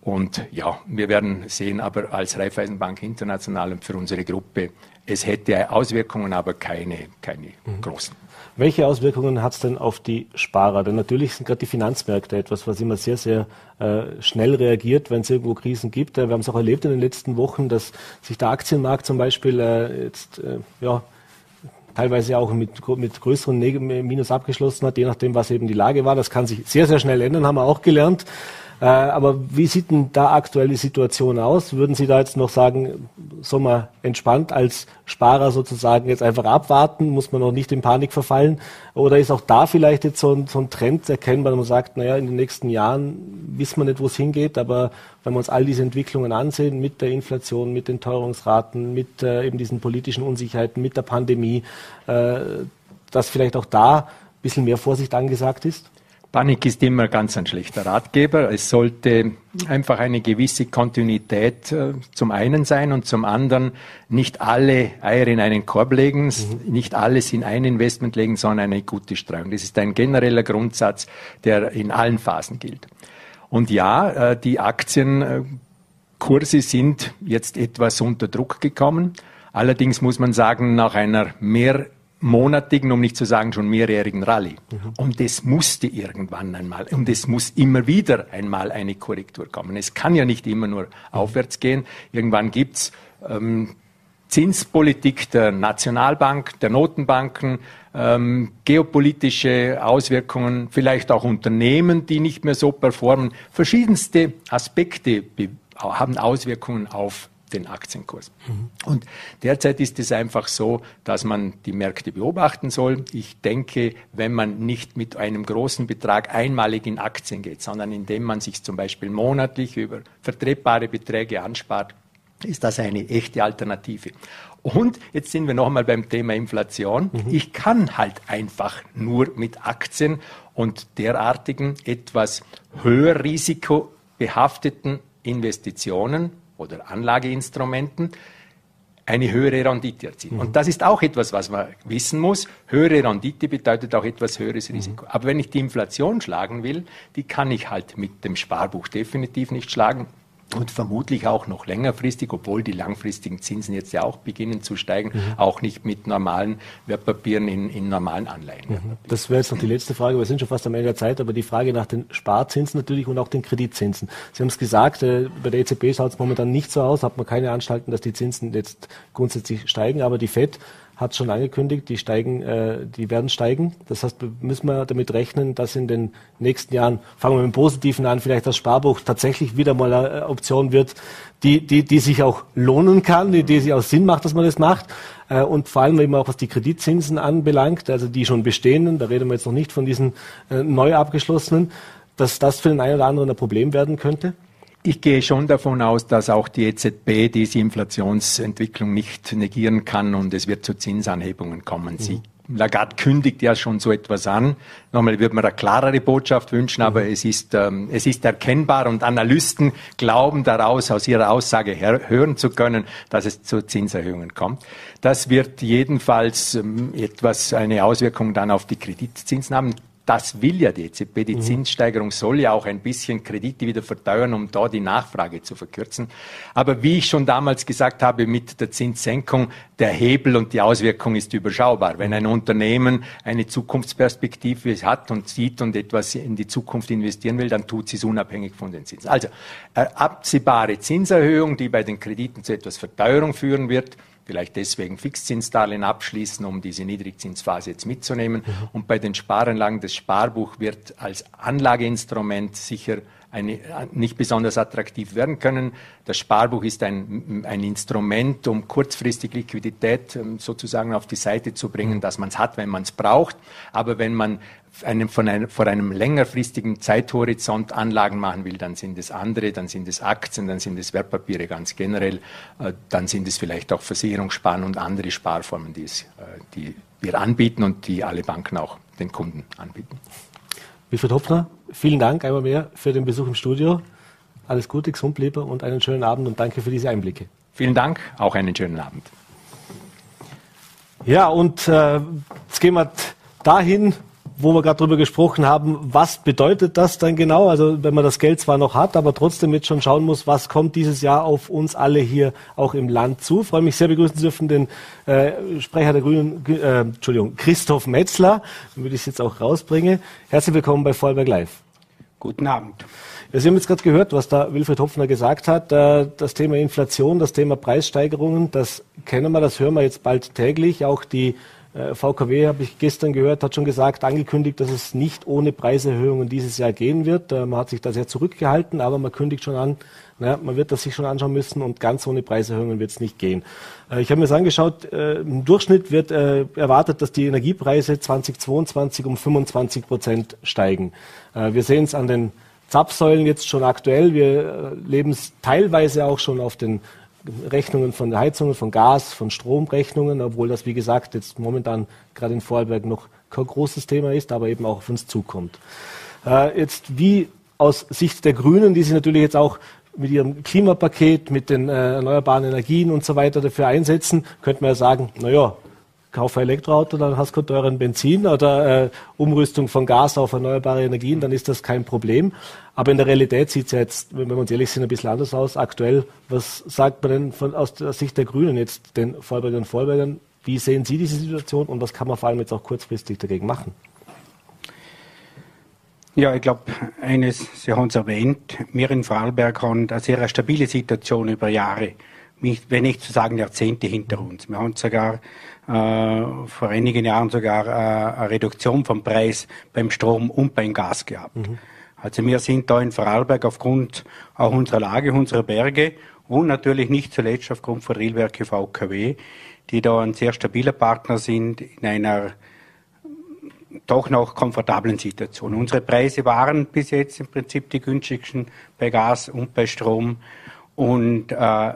Und ja, wir werden sehen, aber als Raiffeisenbank International und für unsere Gruppe, es hätte Auswirkungen, aber keine, keine mhm. großen. Welche Auswirkungen hat es denn auf die Sparer? Denn natürlich sind gerade die Finanzmärkte etwas, was immer sehr, sehr äh, schnell reagiert, wenn es irgendwo Krisen gibt. Äh, wir haben es auch erlebt in den letzten Wochen, dass sich der Aktienmarkt zum Beispiel äh, jetzt äh, ja, teilweise auch mit, mit größeren Minus abgeschlossen hat, je nachdem, was eben die Lage war. Das kann sich sehr, sehr schnell ändern, haben wir auch gelernt. Äh, aber wie sieht denn da aktuell die Situation aus? Würden Sie da jetzt noch sagen, soll man entspannt als Sparer sozusagen jetzt einfach abwarten? Muss man noch nicht in Panik verfallen? Oder ist auch da vielleicht jetzt so ein, so ein Trend erkennbar, man sagt, naja, in den nächsten Jahren wissen wir nicht, wo es hingeht, aber wenn wir uns all diese Entwicklungen ansehen, mit der Inflation, mit den Teuerungsraten, mit äh, eben diesen politischen Unsicherheiten, mit der Pandemie, äh, dass vielleicht auch da ein bisschen mehr Vorsicht angesagt ist? Panik ist immer ganz ein schlechter Ratgeber. Es sollte einfach eine gewisse Kontinuität äh, zum einen sein und zum anderen nicht alle Eier in einen Korb legen, mhm. nicht alles in ein Investment legen, sondern eine gute Streuung. Das ist ein genereller Grundsatz, der in allen Phasen gilt. Und ja, äh, die Aktienkurse sind jetzt etwas unter Druck gekommen. Allerdings muss man sagen, nach einer mehr monatigen, um nicht zu sagen schon mehrjährigen Rallye. Mhm. Und es musste irgendwann einmal, und es muss immer wieder einmal eine Korrektur kommen. Es kann ja nicht immer nur mhm. aufwärts gehen. Irgendwann gibt's ähm, Zinspolitik der Nationalbank, der Notenbanken, ähm, geopolitische Auswirkungen, vielleicht auch Unternehmen, die nicht mehr so performen. Verschiedenste Aspekte haben Auswirkungen auf den Aktienkurs. Mhm. Und derzeit ist es einfach so, dass man die Märkte beobachten soll. Ich denke, wenn man nicht mit einem großen Betrag einmalig in Aktien geht, sondern indem man sich zum Beispiel monatlich über vertretbare Beträge anspart, ist das eine echte Alternative. Und jetzt sind wir noch einmal beim Thema Inflation. Mhm. Ich kann halt einfach nur mit Aktien und derartigen etwas höher risikobehafteten Investitionen oder Anlageinstrumenten eine höhere Rendite erzielen. Mhm. Und das ist auch etwas, was man wissen muss. Höhere Rendite bedeutet auch etwas höheres Risiko. Mhm. Aber wenn ich die Inflation schlagen will, die kann ich halt mit dem Sparbuch definitiv nicht schlagen und vermutlich auch noch längerfristig, obwohl die langfristigen Zinsen jetzt ja auch beginnen zu steigen, mhm. auch nicht mit normalen Wertpapieren in, in normalen Anleihen. Mhm. Das wäre jetzt noch die letzte Frage, wir sind schon fast am Ende der Zeit, aber die Frage nach den Sparzinsen natürlich und auch den Kreditzinsen. Sie haben es gesagt, äh, bei der EZB schaut es momentan nicht so aus, hat man keine Anstalten, dass die Zinsen jetzt grundsätzlich steigen, aber die FED hat schon angekündigt, die steigen, äh, die werden steigen. Das heißt, müssen wir damit rechnen, dass in den nächsten Jahren, fangen wir mit dem Positiven an, vielleicht das Sparbuch tatsächlich wieder mal eine Option wird, die, die, die sich auch lohnen kann, die, die sich auch Sinn macht, dass man das macht. Äh, und vor allem eben auch was die Kreditzinsen anbelangt, also die schon bestehenden, da reden wir jetzt noch nicht von diesen äh, neu abgeschlossenen, dass das für den einen oder anderen ein Problem werden könnte. Ich gehe schon davon aus, dass auch die EZB diese Inflationsentwicklung nicht negieren kann und es wird zu Zinsanhebungen kommen. Mhm. Sie Lagarde kündigt ja schon so etwas an. Nochmal würde man eine klarere Botschaft wünschen, aber mhm. es ist, ähm, es ist erkennbar und Analysten glauben daraus, aus ihrer Aussage hören zu können, dass es zu Zinserhöhungen kommt. Das wird jedenfalls ähm, etwas, eine Auswirkung dann auf die Kreditzinsen haben. Das will ja die EZB. Die mhm. Zinssteigerung soll ja auch ein bisschen Kredite wieder verteuern, um da die Nachfrage zu verkürzen. Aber wie ich schon damals gesagt habe, mit der Zinssenkung, der Hebel und die Auswirkung ist überschaubar. Wenn ein Unternehmen eine Zukunftsperspektive hat und sieht und etwas in die Zukunft investieren will, dann tut sie es unabhängig von den Zinsen. Also absehbare Zinserhöhung, die bei den Krediten zu etwas Verteuerung führen wird, vielleicht deswegen Fixzinsdarlehen abschließen, um diese Niedrigzinsphase jetzt mitzunehmen. Mhm. Und bei den Sparanlagen, das Sparbuch wird als Anlageinstrument sicher eine, nicht besonders attraktiv werden können. Das Sparbuch ist ein, ein Instrument, um kurzfristig Liquidität ähm, sozusagen auf die Seite zu bringen, dass man es hat, wenn man es braucht. Aber wenn man einem, von einem, vor einem längerfristigen Zeithorizont Anlagen machen will, dann sind es andere, dann sind es Aktien, dann sind es Wertpapiere ganz generell, äh, dann sind es vielleicht auch Versicherungssparen und andere Sparformen, die, es, äh, die wir anbieten und die alle Banken auch den Kunden anbieten. Wilfried Hopfner, vielen Dank einmal mehr für den Besuch im Studio. Alles Gute, gesund bleiben und einen schönen Abend und danke für diese Einblicke. Vielen Dank, auch einen schönen Abend. Ja, und äh, jetzt gehen wir dahin, wo wir gerade drüber gesprochen haben, was bedeutet das dann genau? Also wenn man das Geld zwar noch hat, aber trotzdem jetzt schon schauen muss, was kommt dieses Jahr auf uns alle hier auch im Land zu. Ich freue mich sehr begrüßen zu dürfen den äh, Sprecher der Grünen, äh, Entschuldigung, Christoph Metzler, damit ich es jetzt auch rausbringe. Herzlich willkommen bei Vollberg Live. Guten Abend. Ja, Sie haben jetzt gerade gehört, was da Wilfried Hopfner gesagt hat. Äh, das Thema Inflation, das Thema Preissteigerungen, das kennen wir, das hören wir jetzt bald täglich. Auch die VKW, habe ich gestern gehört, hat schon gesagt, angekündigt, dass es nicht ohne Preiserhöhungen dieses Jahr gehen wird. Äh, man hat sich da sehr zurückgehalten, aber man kündigt schon an, naja, man wird das sich schon anschauen müssen und ganz ohne Preiserhöhungen wird es nicht gehen. Äh, ich habe mir das angeschaut, im Durchschnitt wird erwartet, dass die Energiepreise 2022 um 25 Prozent steigen. Wir sehen es an den Zapfsäulen jetzt schon aktuell. Wir leben es teilweise auch schon auf den Rechnungen von Heizungen, von Gas, von Stromrechnungen, obwohl das, wie gesagt, jetzt momentan gerade in Vorarlberg noch kein großes Thema ist, aber eben auch auf uns zukommt. Äh, jetzt wie aus Sicht der Grünen, die sich natürlich jetzt auch mit ihrem Klimapaket, mit den äh, erneuerbaren Energien und so weiter dafür einsetzen, könnte man ja sagen, naja, kauf ein Elektroauto, dann hast du teuren Benzin oder äh, Umrüstung von Gas auf erneuerbare Energien, dann ist das kein Problem. Aber in der Realität sieht es ja jetzt, wenn wir uns ehrlich sind, ein bisschen anders aus. Aktuell, was sagt man denn von, aus der Sicht der Grünen jetzt den Vorarlbergern und Vorarlbergern? Wie sehen Sie diese Situation und was kann man vor allem jetzt auch kurzfristig dagegen machen? Ja, ich glaube, eines, Sie haben es erwähnt, wir in Vorarlberg haben eine sehr stabile Situation über Jahre, wenn nicht zu sagen Jahrzehnte hinter uns. Wir haben sogar vor einigen Jahren sogar äh, eine Reduktion vom Preis beim Strom und beim Gas gehabt. Mhm. Also wir sind da in Vorarlberg aufgrund auch unserer Lage, unserer Berge und natürlich nicht zuletzt aufgrund von Rilwerke VKW, die da ein sehr stabiler Partner sind in einer doch noch komfortablen Situation. Unsere Preise waren bis jetzt im Prinzip die günstigsten bei Gas und bei Strom und äh,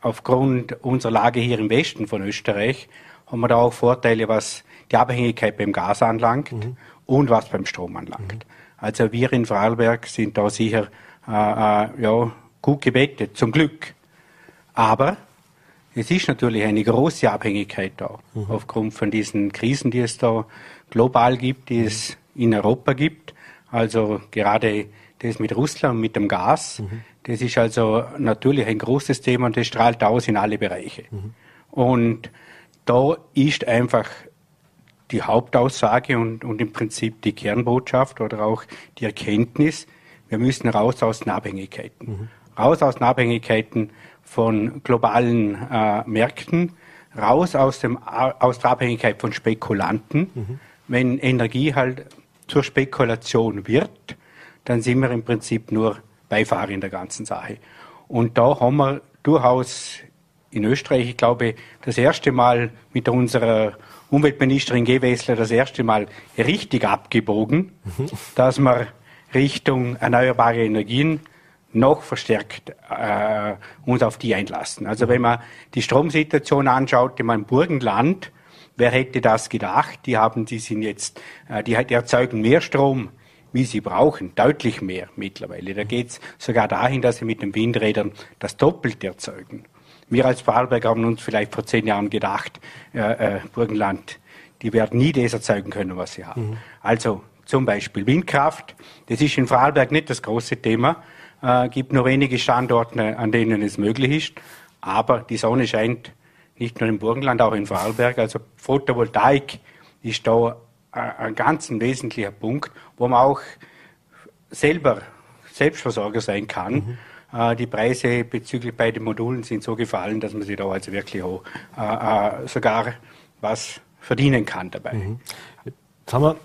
aufgrund unserer Lage hier im Westen von Österreich haben wir da auch Vorteile, was die Abhängigkeit beim Gas anlangt mhm. und was beim Strom anlangt. Mhm. Also wir in Vorarlberg sind da sicher äh, äh, ja, gut gebettet, zum Glück. Aber es ist natürlich eine große Abhängigkeit da, mhm. aufgrund von diesen Krisen, die es da global gibt, die es in Europa gibt. Also gerade das mit Russland, mit dem Gas, mhm. das ist also natürlich ein großes Thema und das strahlt aus in alle Bereiche. Mhm. Und da ist einfach die Hauptaussage und, und im Prinzip die Kernbotschaft oder auch die Erkenntnis, wir müssen raus aus den Abhängigkeiten. Mhm. Raus aus den Abhängigkeiten von globalen äh, Märkten, raus aus, dem, aus der Abhängigkeit von Spekulanten. Mhm. Wenn Energie halt zur Spekulation wird, dann sind wir im Prinzip nur Beifahrer in der ganzen Sache. Und da haben wir durchaus in Österreich, ich glaube, das erste Mal mit unserer Umweltministerin Gewessler das erste Mal richtig abgebogen, mhm. dass wir Richtung erneuerbare Energien noch verstärkt äh, uns auf die einlassen. Also wenn man die Stromsituation anschaut in meinem Burgenland, wer hätte das gedacht? Die haben, die sind jetzt, äh, die, die erzeugen mehr Strom, wie sie brauchen, deutlich mehr mittlerweile. Da geht es sogar dahin, dass sie mit den Windrädern das Doppelte erzeugen. Wir als Vorarlberg haben uns vielleicht vor zehn Jahren gedacht, äh, äh, Burgenland, die werden nie das erzeugen können, was sie haben. Mhm. Also zum Beispiel Windkraft, das ist in Vorarlberg nicht das große Thema, äh, gibt nur wenige Standorte, an denen es möglich ist, aber die Sonne scheint nicht nur im Burgenland, auch in Vorarlberg. Also Photovoltaik ist da äh, ein ganz wesentlicher Punkt, wo man auch selber Selbstversorger sein kann. Mhm die Preise bezüglich beiden Modulen sind so gefallen, dass man sich da also wirklich auch, äh, äh, sogar was verdienen kann dabei. Mhm. Jetzt haben wir,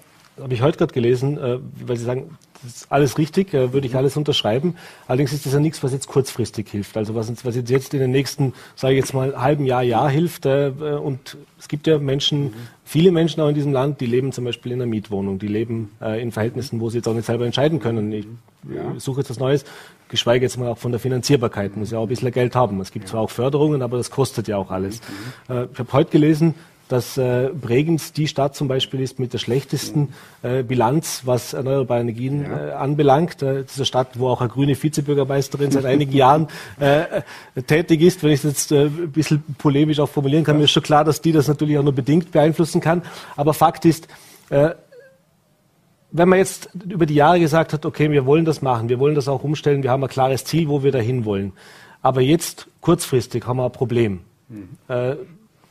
habe ich heute gerade gelesen, äh, weil Sie sagen, das ist alles richtig, äh, würde ich alles unterschreiben. Allerdings ist das ja nichts, was jetzt kurzfristig hilft. Also was, was jetzt in den nächsten, sage ich jetzt mal, halben Jahr, Jahr hilft. Äh, und es gibt ja Menschen, mhm. viele Menschen auch in diesem Land, die leben zum Beispiel in einer Mietwohnung, die leben äh, in Verhältnissen, wo sie jetzt auch nicht selber entscheiden können. Ich ja. suche jetzt was Neues, geschweige jetzt mal auch von der Finanzierbarkeit. Muss ja auch ein bisschen Geld haben. Es gibt zwar auch Förderungen, aber das kostet ja auch alles. Äh, ich habe heute gelesen, dass äh, Bregenz die Stadt zum Beispiel ist mit der schlechtesten äh, Bilanz, was erneuerbare Energien ja. äh, anbelangt. Äh, diese Stadt, wo auch eine grüne Vizebürgermeisterin seit einigen Jahren äh, tätig ist. Wenn ich das jetzt äh, ein bisschen polemisch auch formulieren kann, ja. mir ist schon klar, dass die das natürlich auch nur bedingt beeinflussen kann. Aber Fakt ist, äh, wenn man jetzt über die Jahre gesagt hat, okay, wir wollen das machen, wir wollen das auch umstellen, wir haben ein klares Ziel, wo wir dahin wollen. Aber jetzt kurzfristig haben wir ein Problem. Mhm. Äh,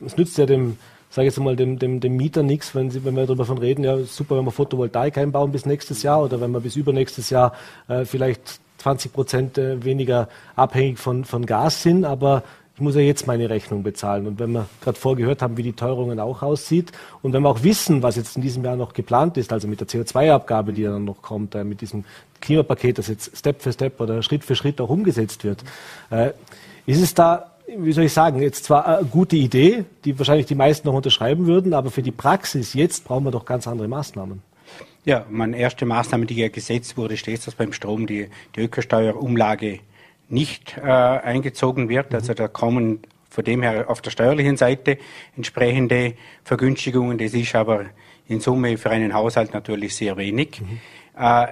es nützt ja dem sage jetzt mal, dem, dem, dem Mieter nichts, wenn, sie, wenn wir darüber reden, ja, super, wenn wir Photovoltaik einbauen bis nächstes Jahr oder wenn wir bis übernächstes Jahr äh, vielleicht 20 Prozent äh, weniger abhängig von, von Gas sind, aber ich muss ja jetzt meine Rechnung bezahlen. Und wenn wir gerade vorgehört haben, wie die Teuerungen auch aussieht und wenn wir auch wissen, was jetzt in diesem Jahr noch geplant ist, also mit der CO2-Abgabe, die dann noch kommt, äh, mit diesem Klimapaket, das jetzt Step für Step oder Schritt für Schritt auch umgesetzt wird, äh, ist es da wie soll ich sagen, jetzt zwar eine gute Idee, die wahrscheinlich die meisten noch unterschreiben würden, aber für die Praxis jetzt brauchen wir doch ganz andere Maßnahmen. Ja, meine erste Maßnahme, die ja gesetzt wurde, steht, dass beim Strom die, die Ökosteuerumlage nicht äh, eingezogen wird. Also da kommen von dem her auf der steuerlichen Seite entsprechende Vergünstigungen. Das ist aber in Summe für einen Haushalt natürlich sehr wenig. Mhm. Äh,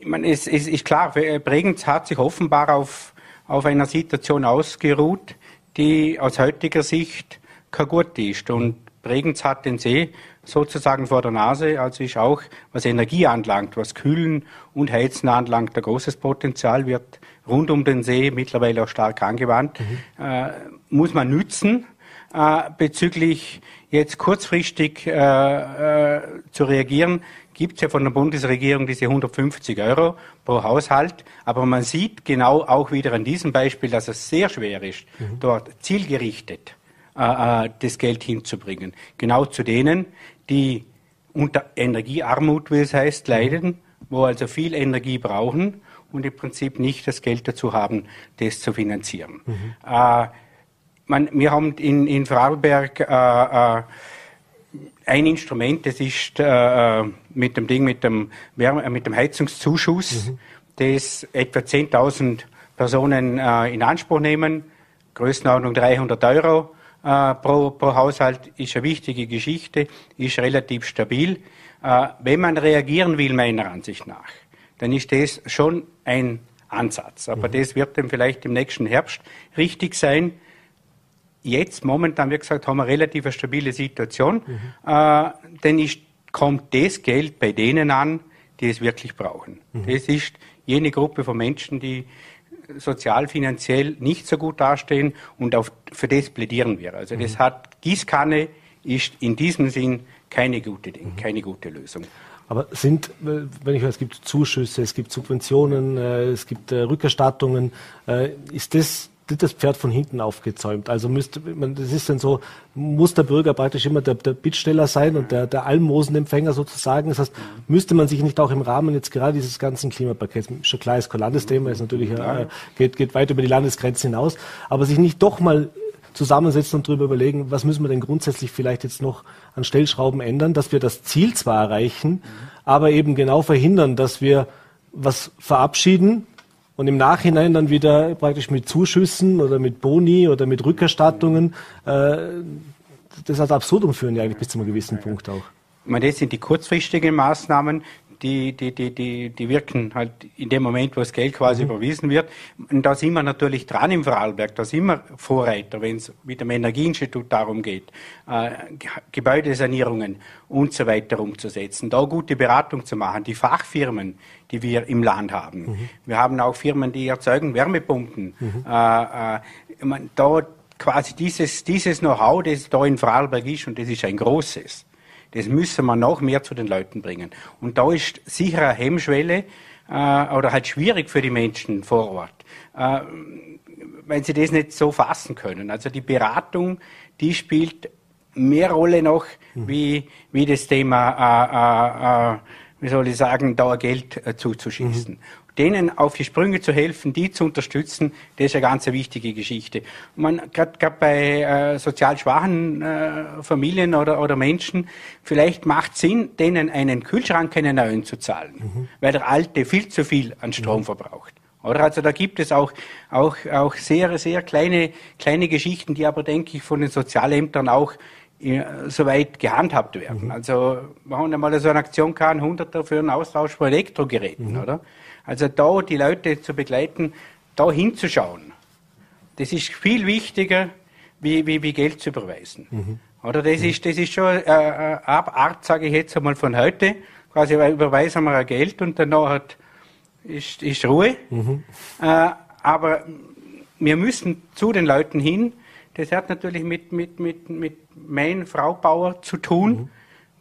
ich meine, es, es ist klar, Bregenz hat sich offenbar auf auf einer Situation ausgeruht, die aus heutiger Sicht kein gut ist. Und Bregenz hat den See sozusagen vor der Nase, also ist auch, was Energie anlangt, was Kühlen und Heizen anlangt, ein großes Potenzial wird rund um den See mittlerweile auch stark angewandt, mhm. äh, muss man nützen. äh, bezüglich jetzt kurzfristig äh, äh, zu reagieren, gibt es ja von der Bundesregierung diese 150 Euro pro Haushalt. Aber man sieht genau auch wieder an diesem Beispiel, dass es sehr schwer ist, mhm. dort zielgerichtet äh, äh, das Geld hinzubringen. Genau zu denen, die unter Energiearmut, wie es heißt, leiden, wo also viel Energie brauchen und im Prinzip nicht das Geld dazu haben, das zu finanzieren. Mhm. Äh, man, wir haben in, in Vorarlberg äh, äh, ein Instrument, das ist äh, mit dem Ding, mit dem, Wärme, mit dem Heizungszuschuss, mhm. das etwa 10.000 Personen in Anspruch nehmen, Größenordnung 300 Euro pro, pro Haushalt, ist eine wichtige Geschichte, ist relativ stabil. Äh, wenn man reagieren will, meiner Ansicht nach, dann ist das schon ein Ansatz. Aber mhm. das wird dann vielleicht im nächsten Herbst richtig sein jetzt momentan, wie gesagt, haben wir relativ eine stabile Situation, mhm. äh, denn ist, kommt das Geld bei denen an, die es wirklich brauchen. Mhm. Das ist jene Gruppe von Menschen, die sozial, finanziell nicht so gut dastehen und auf, für das plädieren wir. Also das mhm. hat, Gießkanne ist in diesem Sinn keine gute, mhm. keine gute Lösung. Aber sind, wenn ich weiß, es gibt Zuschüsse, es gibt Subventionen, äh, es gibt äh, Rückerstattungen, äh, ist das das Pferd von hinten aufgezäumt. Also müsste man, das ist dann so, muss der Bürger praktisch immer der, der Bittsteller sein und der, der Almosenempfänger sozusagen. Das heißt, müsste man sich nicht auch im Rahmen jetzt gerade dieses ganzen Klimapakets, schon klar ist kein Landesthema, ist natürlich, äh, geht, geht weit über die Landesgrenzen hinaus, aber sich nicht doch mal zusammensetzen und darüber überlegen, was müssen wir denn grundsätzlich vielleicht jetzt noch an Stellschrauben ändern, dass wir das Ziel zwar erreichen, aber eben genau verhindern, dass wir was verabschieden, und im Nachhinein dann wieder praktisch mit Zuschüssen oder mit Boni oder mit Rückerstattungen äh, das als Absurdum führen ja eigentlich bis zu einem gewissen Punkt auch. Ich meine, das sind die kurzfristigen Maßnahmen, die, die, die, die, die wirken halt in dem Moment, wo das Geld quasi mhm. überwiesen wird. Und da sind wir natürlich dran im Vorarlberg, da sind wir Vorreiter, wenn es mit dem Energieinstitut darum geht, äh, Gebäudesanierungen und so weiter umzusetzen, da gute Beratung zu machen, die Fachfirmen, die wir im Land haben. Mhm. Wir haben auch Firmen, die erzeugen Wärmepumpen. Mhm. Äh, äh, meine, da quasi dieses, dieses Know-how, das da in Vorarlberg ist, und das ist ein großes, das müssen wir noch mehr zu den Leuten bringen. Und da ist sicher eine Hemmschwelle äh, oder halt schwierig für die Menschen vor Ort, äh, wenn sie das nicht so fassen können. Also die Beratung, die spielt mehr Rolle noch mhm. wie, wie das Thema, äh, äh, äh wie soll ich sagen, Dauergeld äh, zuzuschießen. Mhm denen auf die Sprünge zu helfen, die zu unterstützen, das ist eine ganz wichtige Geschichte. Gerade bei äh, sozial schwachen äh, Familien oder, oder Menschen, vielleicht macht Sinn, denen einen Kühlschrank einen neuen zu zahlen, mhm. weil der alte viel zu viel an Strom mhm. verbraucht. Oder? Also da gibt es auch, auch, auch sehr, sehr kleine, kleine Geschichten, die aber, denke ich, von den Sozialämtern auch äh, soweit gehandhabt werden. Mhm. Also wir haben einmal so eine Aktion gehabt, 100 für einen Austausch von Elektrogeräten, mhm. oder? Also da die Leute zu begleiten, da hinzuschauen, das ist viel wichtiger, wie, wie, wie Geld zu überweisen. Mhm. Oder das mhm. ist, das ist schon eine Art, sage ich jetzt einmal von heute. Quasi überweisen wir ein Geld und danach hat, ist, ist Ruhe. Mhm. Äh, aber wir müssen zu den Leuten hin. Das hat natürlich mit, mit, mit, mit mein Frau Bauer zu tun. Mhm.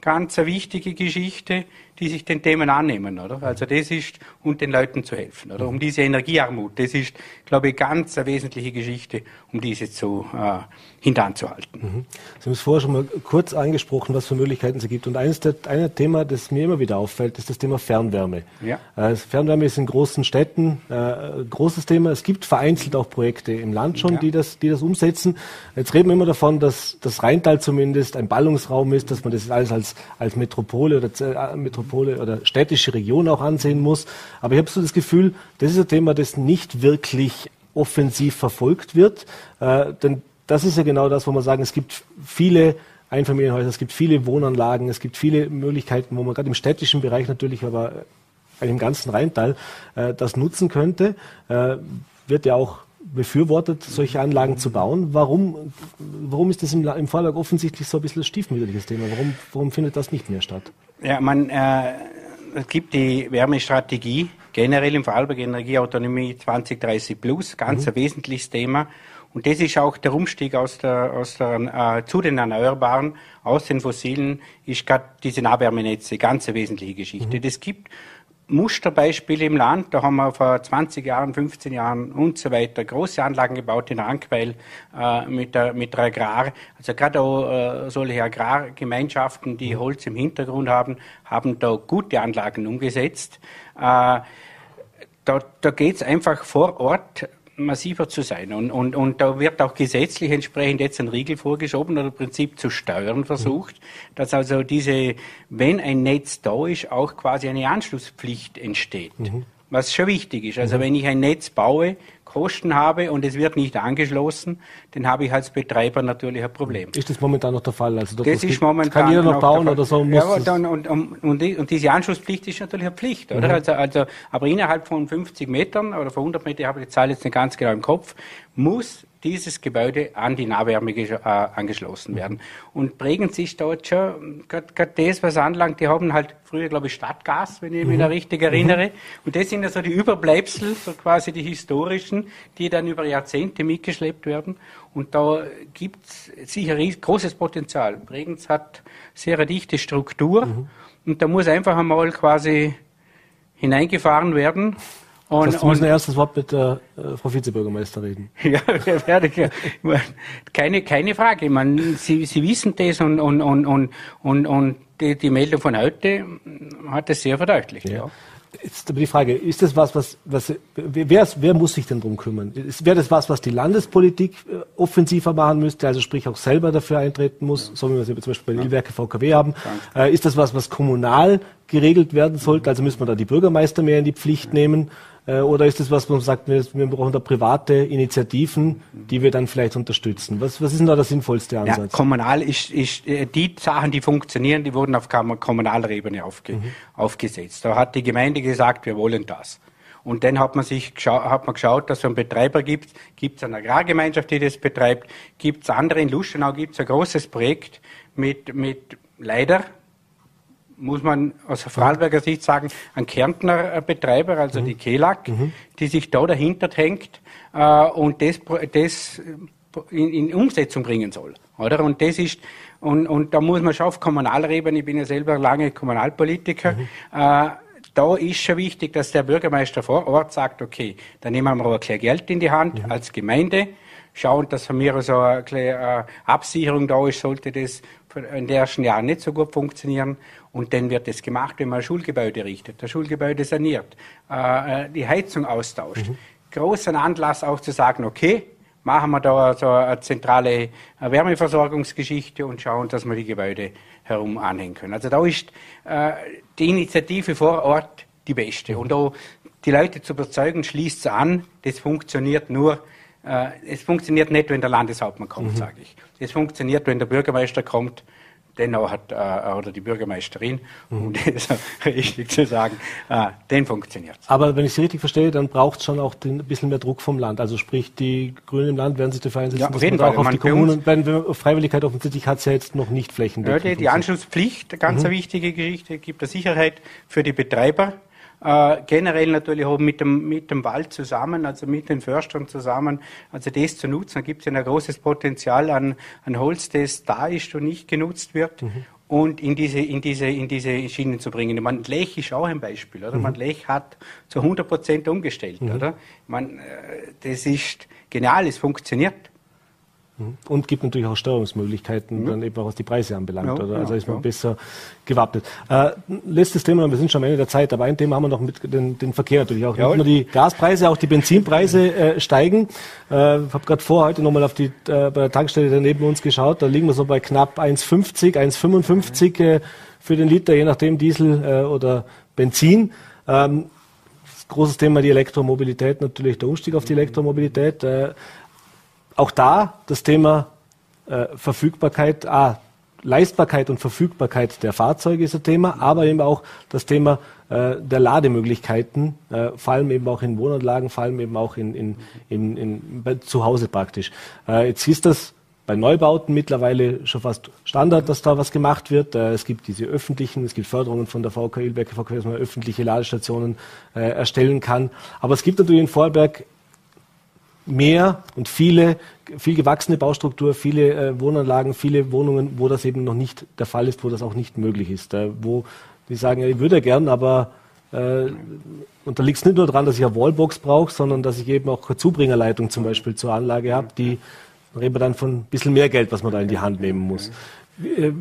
Ganz eine wichtige Geschichte die sich den Themen annehmen, oder? Also das ist, und den Leuten zu helfen, oder? Um diese Energiearmut, das ist, glaube ich, ganz eine wesentliche Geschichte, um diese zu äh, hintanzuhalten. Mhm. Sie haben es vorher schon mal kurz angesprochen, was für Möglichkeiten es gibt. Und eines der, ein Thema, das mir immer wieder auffällt, ist das Thema Fernwärme. Ja. Äh, Fernwärme ist in großen Städten äh, großes Thema. Es gibt vereinzelt auch Projekte im Land schon, ja. die, das, die das umsetzen. Jetzt reden wir immer davon, dass das Rheintal zumindest ein Ballungsraum ist, dass man das alles als, als Metropole oder äh, Metropole oder städtische Region auch ansehen muss. Aber ich habe so das Gefühl, das ist ein Thema, das nicht wirklich offensiv verfolgt wird. Äh, denn das ist ja genau das, wo man sagen, es gibt viele Einfamilienhäuser, es gibt viele Wohnanlagen, es gibt viele Möglichkeiten, wo man gerade im städtischen Bereich natürlich, aber im ganzen Rheintal äh, das nutzen könnte. Äh, wird ja auch befürwortet, solche Anlagen zu bauen. Warum, warum ist das im, im Vorlag offensichtlich so ein bisschen ein stiefmütterliches Thema? Warum, warum findet das nicht mehr statt? Ja, man, äh, es gibt die Wärmestrategie generell im Vorarlberg Energieautonomie 2030 plus, ganz mhm. ein wesentliches Thema. Und das ist auch der Umstieg aus der, aus der, äh, zu den Erneuerbaren, aus den Fossilen, ist gerade diese Nahwärmenetze ganz eine wesentliche Geschichte. Mhm. Das gibt Musterbeispiele im Land. Da haben wir vor 20 Jahren, 15 Jahren und so weiter große Anlagen gebaut in Rankweil äh, mit, der, mit der Agrar. Also gerade auch äh, solche Agrargemeinschaften, die mhm. Holz im Hintergrund haben, haben da gute Anlagen umgesetzt. Äh, da da geht es einfach vor Ort massiver zu sein. Und, und, und da wird auch gesetzlich entsprechend jetzt ein Riegel vorgeschoben oder im Prinzip zu steuern versucht, mhm. dass also diese, wenn ein Netz da ist, auch quasi eine Anschlusspflicht entsteht. Mhm. Was schon wichtig ist. Also mhm. wenn ich ein Netz baue, Kosten habe und es wird nicht angeschlossen, dann habe ich als Betreiber natürlich ein Problem. Ist das momentan noch der Fall? Also das, das ist momentan kann jeder noch bauen oder so? Muss ja, und, und, und, und, diese Anschlusspflicht ist natürlich eine Pflicht, oder? Mhm. Also, also, aber innerhalb von 50 Metern oder von 100 Metern, ich habe die Zahl jetzt nicht ganz genau im Kopf, muss dieses Gebäude an die Nahwärme äh, angeschlossen werden. Und Bregenz ist dort schon, gerade das, was anlangt, die haben halt früher, glaube ich, Stadtgas, wenn ich mich da mhm. richtig erinnere. Mhm. Und das sind ja so die Überbleibsel, so quasi die historischen, die dann über Jahrzehnte mitgeschleppt werden. Und da gibt es sicher großes Potenzial. Bregenz hat sehr eine dichte Struktur. Mhm. Und da muss einfach einmal quasi hineingefahren werden. Und, das heißt, müssen erst das Wort mit der äh, Frau Vizebürgermeister reden. Ja, werde ich. Keine, keine Frage. Man, Sie, Sie wissen das und, und, und, und, und, und die, die Meldung von heute hat das sehr verdeutlicht. Ja. ja. Jetzt aber die Frage, ist das was, was, was wer, wer muss sich denn drum kümmern? Wäre das was, was die Landespolitik äh, offensiver machen müsste, also sprich auch selber dafür eintreten muss, so wie wir es zum Beispiel bei den Ilwerke VKW haben? Äh, ist das was, was kommunal geregelt werden sollte? Also müssen wir da die Bürgermeister mehr in die Pflicht nehmen? Äh, oder ist das was, wo man sagt, wir, wir brauchen da private Initiativen, die wir dann vielleicht unterstützen? Was, was ist denn da der sinnvollste Ansatz? Ja, kommunal ist, ist äh, die Sachen, die funktionieren, die wurden auf kommunaler Ebene aufge, mhm. aufgesetzt. Da hat die Gemeinde gesagt, wir wollen das. Und dann hat man sich hat man geschaut, dass es einen Betreiber gibt. Gibt es eine Agrargemeinschaft, die das betreibt? Gibt es andere? In Luschenau gibt es ein großes Projekt mit, mit leider muss man aus Vorarlberger Sicht sagen, ein Kärntner Betreiber, also mhm. die Kelag, mhm. die sich da dahinter hängt äh, und das, das in, in, Umsetzung bringen soll. Oder? Und das ist, und, und da muss man schon auf kommunaler Ebene, ich bin ja selber lange Kommunalpolitiker, mhm. äh, da ist schon wichtig, dass der Bürgermeister vor Ort sagt, okay, dann nehmen wir aber ein bisschen Geld in die Hand ja. als Gemeinde, schauen, dass von mir so eine kleine äh, Absicherung da ist, sollte das in den ersten Jahren nicht so gut funktionieren. Und dann wird es gemacht, wenn man ein Schulgebäude richtet, das Schulgebäude saniert, äh, äh, die Heizung austauscht. Mhm. Großen Anlass auch zu sagen, okay, machen wir da so eine zentrale Wärmeversorgungsgeschichte und schauen, dass wir die Gebäude herum anhängen können. Also da ist äh, die Initiative vor Ort die beste. Und da die Leute zu überzeugen, schließt es an, das funktioniert nur, äh, es funktioniert nicht, wenn der Landeshauptmann kommt, mhm. sage ich. Es funktioniert, wenn der Bürgermeister kommt dennoch hat, äh, oder die Bürgermeisterin, um mhm. das richtig zu sagen, äh, den funktioniert Aber wenn ich Sie richtig verstehe, dann braucht es schon auch den, ein bisschen mehr Druck vom Land. Also sprich, die Grünen im Land werden sich dafür einsetzen, ja, dass man auch auf die Kommunen, wenn Freiwilligkeit offensichtlich hat es ja jetzt noch nicht flächendeckend. Ja, die, die Anschlusspflicht, ganz mhm. eine wichtige Geschichte, gibt eine Sicherheit für die Betreiber äh, generell natürlich auch mit dem, mit dem Wald zusammen, also mit den Förstern zusammen, also das zu nutzen. Da gibt es ja ein großes Potenzial an, an Holz, das da ist und nicht genutzt wird. Mhm. Und in diese, in, diese, in diese Schienen zu bringen. Man, Lech ist auch ein Beispiel, oder? Mhm. Man, Lech hat zu 100 Prozent umgestellt, mhm. oder? Man, äh, das ist genial, es funktioniert. Und gibt natürlich auch Steuerungsmöglichkeiten, mhm. dann eben auch was die Preise anbelangt. Ja, oder? Also ist man ja. besser gewappnet. Äh, letztes Thema, wir sind schon am Ende der Zeit, aber ein Thema haben wir noch mit den, den Verkehr natürlich auch. Ja, Nicht nur die Gaspreise, auch die Benzinpreise äh, steigen. Äh, ich habe gerade vor heute nochmal auf die äh, bei der Tankstelle da neben uns geschaut. Da liegen wir so bei knapp 1,50, 1,55 äh, für den Liter, je nachdem Diesel äh, oder Benzin. Ähm, großes Thema die Elektromobilität, natürlich der Umstieg auf die Elektromobilität. Auch da das Thema äh, Verfügbarkeit, ah, Leistbarkeit und Verfügbarkeit der Fahrzeuge ist ein Thema, aber eben auch das Thema äh, der Lademöglichkeiten, äh, vor allem eben auch in Wohnanlagen, vor allem eben auch in, in, in, in, bei, zu Hause praktisch. Äh, jetzt ist das bei Neubauten mittlerweile schon fast Standard, dass da was gemacht wird. Äh, es gibt diese öffentlichen, es gibt Förderungen von der VK Ilberge VK, dass man öffentliche Ladestationen äh, erstellen kann. Aber es gibt natürlich in Vorarlberg mehr und viele, viel gewachsene Baustruktur, viele äh, Wohnanlagen, viele Wohnungen, wo das eben noch nicht der Fall ist, wo das auch nicht möglich ist. Äh, wo die sagen, ja, ich würde gern, aber äh, und da liegt es nicht nur daran, dass ich eine Wallbox brauche, sondern dass ich eben auch eine Zubringerleitung zum Beispiel zur Anlage habe, die reden wir dann von ein bisschen mehr Geld, was man da in die Hand nehmen muss. Wie, äh,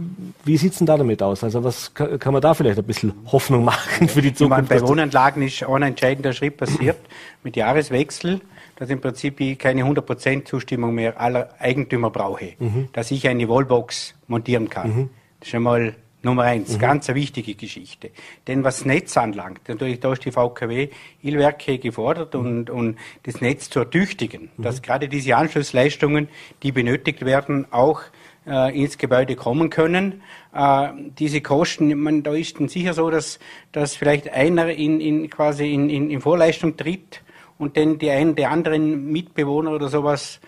wie sieht es denn da damit aus? Also was kann, man da vielleicht ein bisschen Hoffnung machen für die Zukunft? Meine, bei Wohnanlagen ist ein entscheidender Schritt passiert mit Jahreswechsel, dass im Prinzip ich keine 100% Zustimmung mehr aller Eigentümer brauche, mhm. dass ich eine Wallbox montieren kann. Mhm. Das ist einmal Nummer eins, mhm. ganz eine wichtige Geschichte. Denn was das Netz anlangt, natürlich da ist die VKW Ilwerke gefordert und, und das Netz zu ertüchtigen, mhm. dass gerade diese Anschlussleistungen, die benötigt werden, auch ins Gebäude kommen können. Äh, diese Kosten, man, da ist dann sicher so, dass, dass vielleicht einer in, in quasi in, in, in Vorleistung tritt und dann die einen, die anderen Mitbewohner oder sowas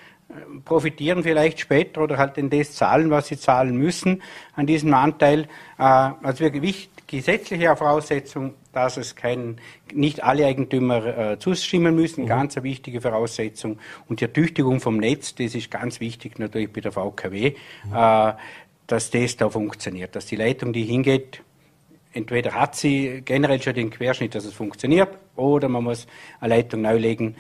profitieren vielleicht später oder halt in das zahlen, was sie zahlen müssen an diesem Anteil. Äh, also wirklich gesetzliche Voraussetzung, dass es kein, nicht alle Eigentümer äh, zustimmen müssen, mhm. ganz eine wichtige Voraussetzung. Und die Ertüchtigung vom Netz, das ist ganz wichtig natürlich bei der VKW, mhm. äh, dass das da funktioniert, dass die Leitung, die hingeht, entweder hat sie generell schon den Querschnitt, dass es funktioniert, oder man muss eine Leitung neu legen,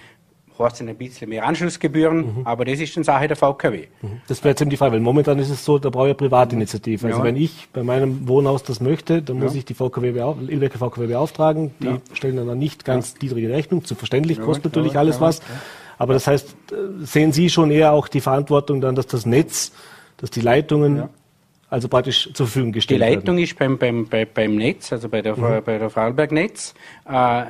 kostet ein bisschen mehr Anschlussgebühren, mhm. aber das ist eine Sache der VKW. Mhm. Das wäre jetzt eben die Frage, weil momentan ist es so, da brauche ich eine Privatinitiative. Also ja. wenn ich bei meinem Wohnhaus das möchte, dann muss ich die VKW, Ilwerke VKW beauftragen. Die ja. stellen dann nicht ganz niedrige Rechnung. Zu verständlich kostet natürlich alles was. Aber das heißt, äh, sehen Sie schon eher auch die Verantwortung dann, dass das Netz, dass die Leitungen also praktisch zur Verfügung gestellt werden? Die Leitung werden. ist beim, beim, beim, beim Netz, also bei der, mhm. bei der Vorarlberg Netz. Äh,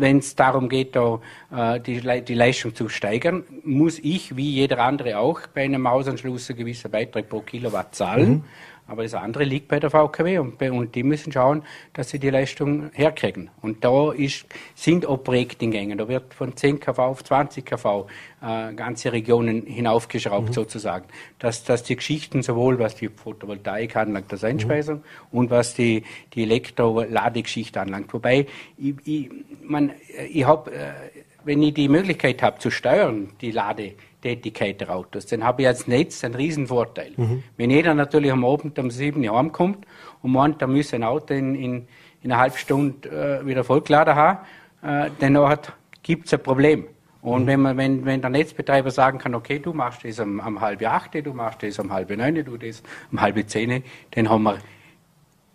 wenn es darum geht, da, äh, die, die, Leistung zu steigern, muss ich, wie jeder andere auch, bei einem Hausanschluss einen gewissen Beitrag pro Kilowatt zahlen. Mhm. Aber das andere liegt bei der VKW und, und die müssen schauen, dass sie die Leistung herkriegen. Und da ist, sind auch Projekte in Gängen. Da wird von 10 kV auf 20 kV äh, ganze Regionen hinaufgeschraubt mhm. sozusagen. Dass, dass die Geschichten sowohl was die Photovoltaik anlangt, das Einspeisung, mhm. und was die, die Elektroladegeschichte anlangt. Wobei ich, ich, man, ich habe, äh, wenn ich die Möglichkeit habe zu steuern, die Lade, Tätigkeit der Autos. Dann habe ich als Netz einen riesen Vorteil. Mhm. Wenn jeder natürlich am Abend um sieben Uhr heimkommt und meint, da müsse ein Auto in, in, in einer halben Stunde äh, wieder vollgeladen haben, äh, dann gibt es ein Problem. Und mhm. wenn, man, wenn, wenn der Netzbetreiber sagen kann, okay, du machst das um, um halb acht, du machst das um halb neun, du das um halb zehn, dann haben wir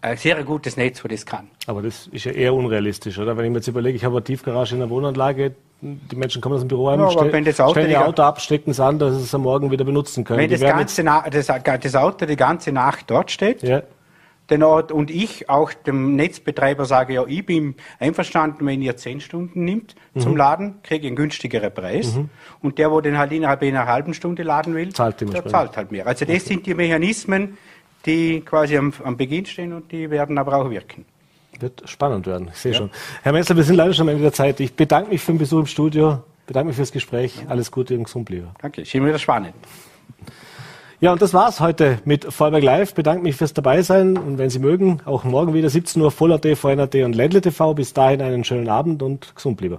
ein sehr gutes Netz, wo das kann. Aber das ist ja eher unrealistisch, oder? Wenn ich mir jetzt überlege, ich habe eine Tiefgarage in der Wohnanlage, die Menschen kommen aus dem Büro heim, ja, stell, wenn das Auto stellen ihr Auto ab, stecken es an, dass sie es am Morgen wieder benutzen können. Wenn das, ganze das, das, Auto die ganze Nacht dort steht, ja. Ort, und ich auch dem Netzbetreiber sage, ja, ich bin einverstanden, wenn ihr zehn Stunden nimmt mhm. zum Laden, kriege ich einen günstigeren Preis. Mhm. Und der, wo den halt innerhalb einer halben Stunde laden will, zahlt der zahlt halt mehr. Also das okay. sind die Mechanismen, die quasi am, am Beginn stehen und die werden aber auch wirken. Wird spannend werden, ich sehe ja. schon. Herr Messler, wir sind leider schon am Ende der Zeit. Ich bedanke mich für den Besuch im Studio, bedanke mich fürs Gespräch. Alles Gute und gesund bleiben. Danke, schön wieder spannend. Ja, und das war's heute mit Vollberg Live. Bedanke mich fürs Dabeisein und wenn Sie mögen, auch morgen wieder 17 Uhr Voller.t, VNRT und Ländle TV. Bis dahin einen schönen Abend und gesund bleiben.